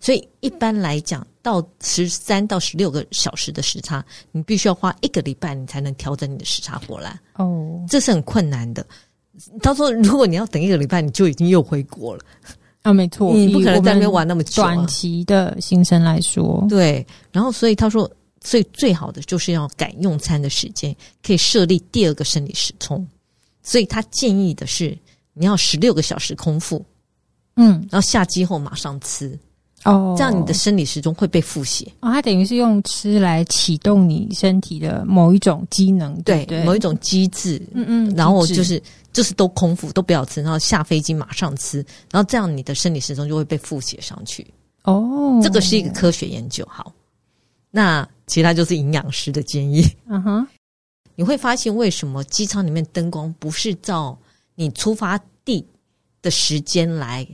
所以一般来讲，到十三到十六个小时的时差，你必须要花一个礼拜，你才能调整你的时差过来。哦，这是很困难的。他说，如果你要等一个礼拜，你就已经又回国了。啊，没错，你不可能在那边玩那么久，短期的行程来说，对。然后，所以他说，所以最好的就是要改用餐的时间，可以设立第二个生理时钟。所以他建议的是，你要十六个小时空腹，嗯，然后下机后马上吃。哦，这样你的生理时钟会被复写。哦，它等于是用吃来启动你身体的某一种机能，对，对，某一种机制。嗯嗯，然后就是就是都空腹，都不要吃，然后下飞机马上吃，然后这样你的生理时钟就会被复写上去。哦，这个是一个科学研究。好，那其他就是营养师的建议。嗯哼，你会发现为什么机舱里面灯光不是照你出发地的时间来。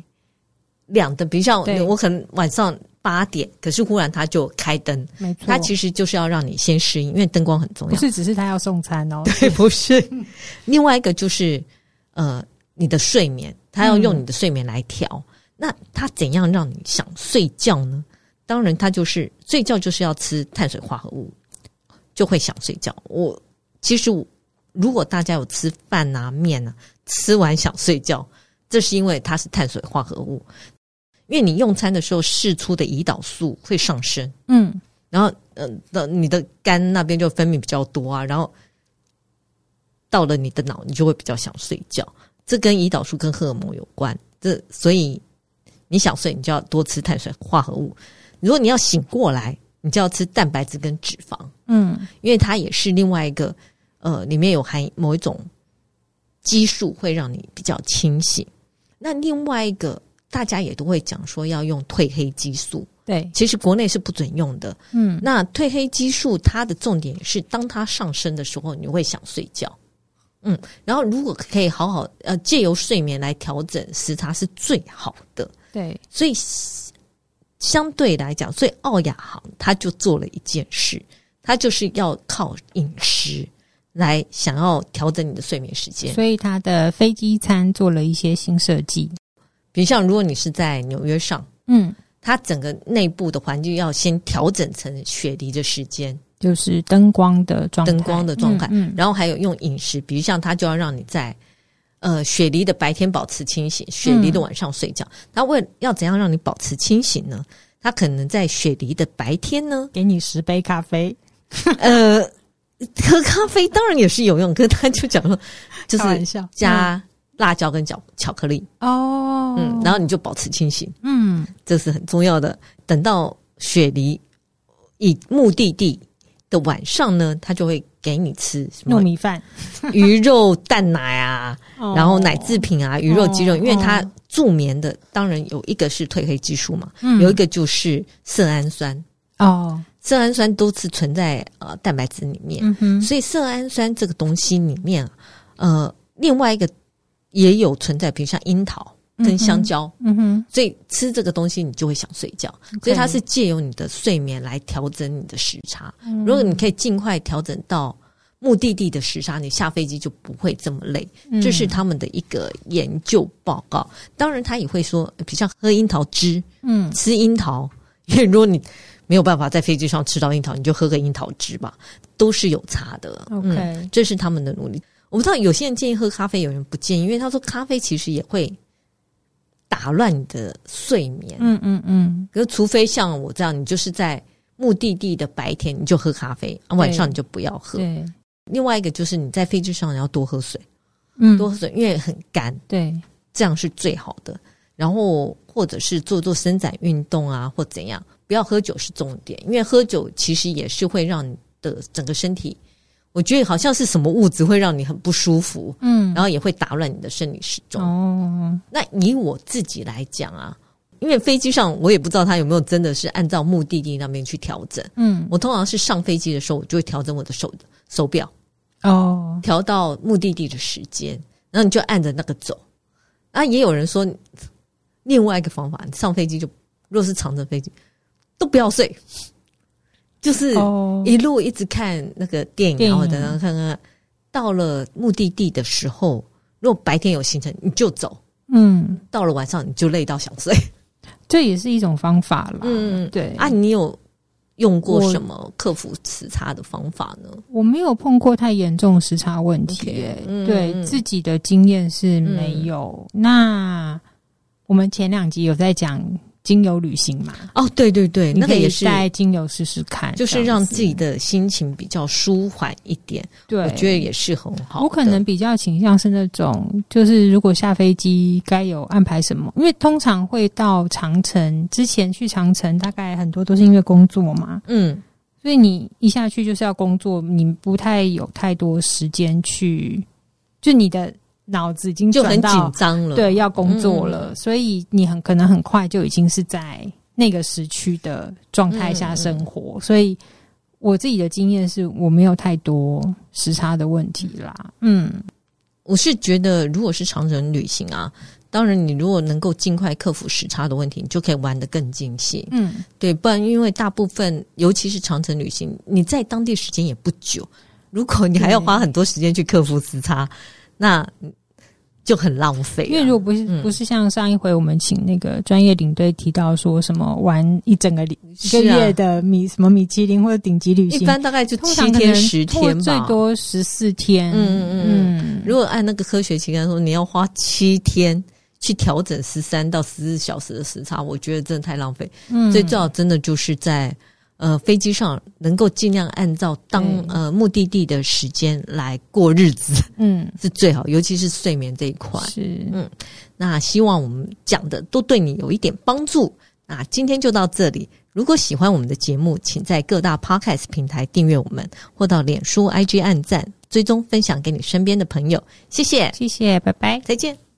亮灯，比如像我可能晚上八点，可是忽然他就开灯，没错，他其实就是要让你先适应，因为灯光很重要。不是，只是他要送餐哦。<laughs> 对，不是。另外一个就是呃，你的睡眠，他要用你的睡眠来调。嗯、那他怎样让你想睡觉呢？当然，他就是睡觉就是要吃碳水化合物，就会想睡觉。我其实我，如果大家有吃饭啊、面啊，吃完想睡觉，这是因为它是碳水化合物。因为你用餐的时候释出的胰岛素会上升，嗯，然后呃，的你的肝那边就分泌比较多啊，然后到了你的脑，你就会比较想睡觉。这跟胰岛素跟荷尔蒙有关。这所以你想睡，你就要多吃碳水化合物。如果你要醒过来，你就要吃蛋白质跟脂肪，嗯，因为它也是另外一个呃，里面有含某一种激素，会让你比较清醒。那另外一个。大家也都会讲说要用褪黑激素，对，其实国内是不准用的。嗯，那褪黑激素它的重点是，当它上升的时候，你会想睡觉。嗯，然后如果可以好好呃借由睡眠来调整时差是最好的。对，所以相对来讲，所以奥雅航他就做了一件事，他就是要靠饮食来想要调整你的睡眠时间。所以他的飞机餐做了一些新设计。比如像，如果你是在纽约上，嗯，它整个内部的环境要先调整成雪梨的时间，就是灯光的状态，灯光的状态，嗯，嗯，然后还有用饮食，比如像它就要让你在呃雪梨的白天保持清醒，雪梨的晚上睡觉。它为要怎样让你保持清醒呢？它可能在雪梨的白天呢，给你十杯咖啡，<laughs> 呃，喝咖啡当然也是有用，可是他就讲说，就是加。辣椒跟巧巧克力。哦，嗯，然后你就保持清醒，嗯，这是很重要的。等到雪梨以目的地的晚上呢，他就会给你吃什么糯米饭、鱼肉、蛋奶啊，<laughs> 然后奶制品啊，鱼肉、鸡肉，因为它助眠的，当然有一个是褪黑激素嘛，有一个就是色氨酸。哦，色氨酸都是存在呃蛋白质里面，所以色氨酸这个东西里面，呃，另外一个。也有存在，比如像樱桃跟香蕉，嗯哼，所以吃这个东西你就会想睡觉，所以它是借由你的睡眠来调整你的时差。如果你可以尽快调整到目的地的时差，你下飞机就不会这么累。这是他们的一个研究报告。当然，他也会说，比如像喝樱桃汁，嗯，吃樱桃，因为如果你没有办法在飞机上吃到樱桃，你就喝个樱桃汁吧，都是有差的。OK，这是他们的努力。我不知道有些人建议喝咖啡，有人不建议，因为他说咖啡其实也会打乱你的睡眠。嗯嗯嗯。可是除非像我这样，你就是在目的地的白天你就喝咖啡，啊，晚上你就不要喝。对。另外一个就是你在飞机上你要多喝水，嗯，多喝水，因为很干。对。这样是最好的。然后或者是做做伸展运动啊，或怎样，不要喝酒是重点，因为喝酒其实也是会让你的整个身体。我觉得好像是什么物质会让你很不舒服，嗯，然后也会打乱你的生理时钟。哦，那以我自己来讲啊，因为飞机上我也不知道他有没有真的是按照目的地那边去调整。嗯，我通常是上飞机的时候，我就会调整我的手手表，哦，调到目的地的时间，然后你就按着那个走。啊，也有人说另外一个方法，你上飞机就若是长程飞机都不要睡。就是一路一直看那个电影，然后等等看看，到了目的地的时候，如果白天有行程，你就走。嗯，到了晚上你就累到想睡，<laughs> 这也是一种方法了。嗯，对啊，你有用过什么克服时差的方法呢？我，我没有碰过太严重时差问题，欸，Okay, 对，嗯，自己的经验是没有。嗯，那我们前两集有在讲。精油旅行嘛？哦，对对对，那个也是带精油试试看，就是让自己的心情比较舒缓一点。对，我觉得也是很好。我可能比较倾向是那种，就是如果下飞机该有安排什么，因为通常会到长城之前去长城，大概很多都是因为工作嘛。嗯，所以你一下去就是要工作，你不太有太多时间去，就你的。脑子已经就很紧张了，对，要工作了，嗯、所以你很可能很快就已经是在那个时区的状态下生活。嗯、所以我自己的经验是我没有太多时差的问题啦。嗯，我是觉得如果是长程旅行啊，当然，你如果能够尽快克服时差的问题，你就可以玩得更尽兴。嗯，对，不然因为大部分，尤其是长程旅行，你在当地时间也不久，如果你还要花很多时间去克服时差，那。就很浪费，因为如果不是、嗯、不是像上一回我们请那个专业领队提到说什么玩一整个一个月的米、啊、什么米其林或者顶级旅行，一般大概就七天十天吧，最多十四天。嗯嗯嗯。如果按那个科学期刊说，你要花七天去调整十三到十四小时的时差，我觉得真的太浪费。嗯，所以最好真的就是在。呃，飞机上能够尽量按照当呃目的地的时间来过日子，嗯，<laughs> 是最好，尤其是睡眠这一块。是，嗯，那希望我们讲的都对你有一点帮助。那今天就到这里。如果喜欢我们的节目，请在各大 Podcast 平台订阅我们，或到脸书、IG 按赞、追踪、分享给你身边的朋友。谢谢，谢谢，拜拜，再见。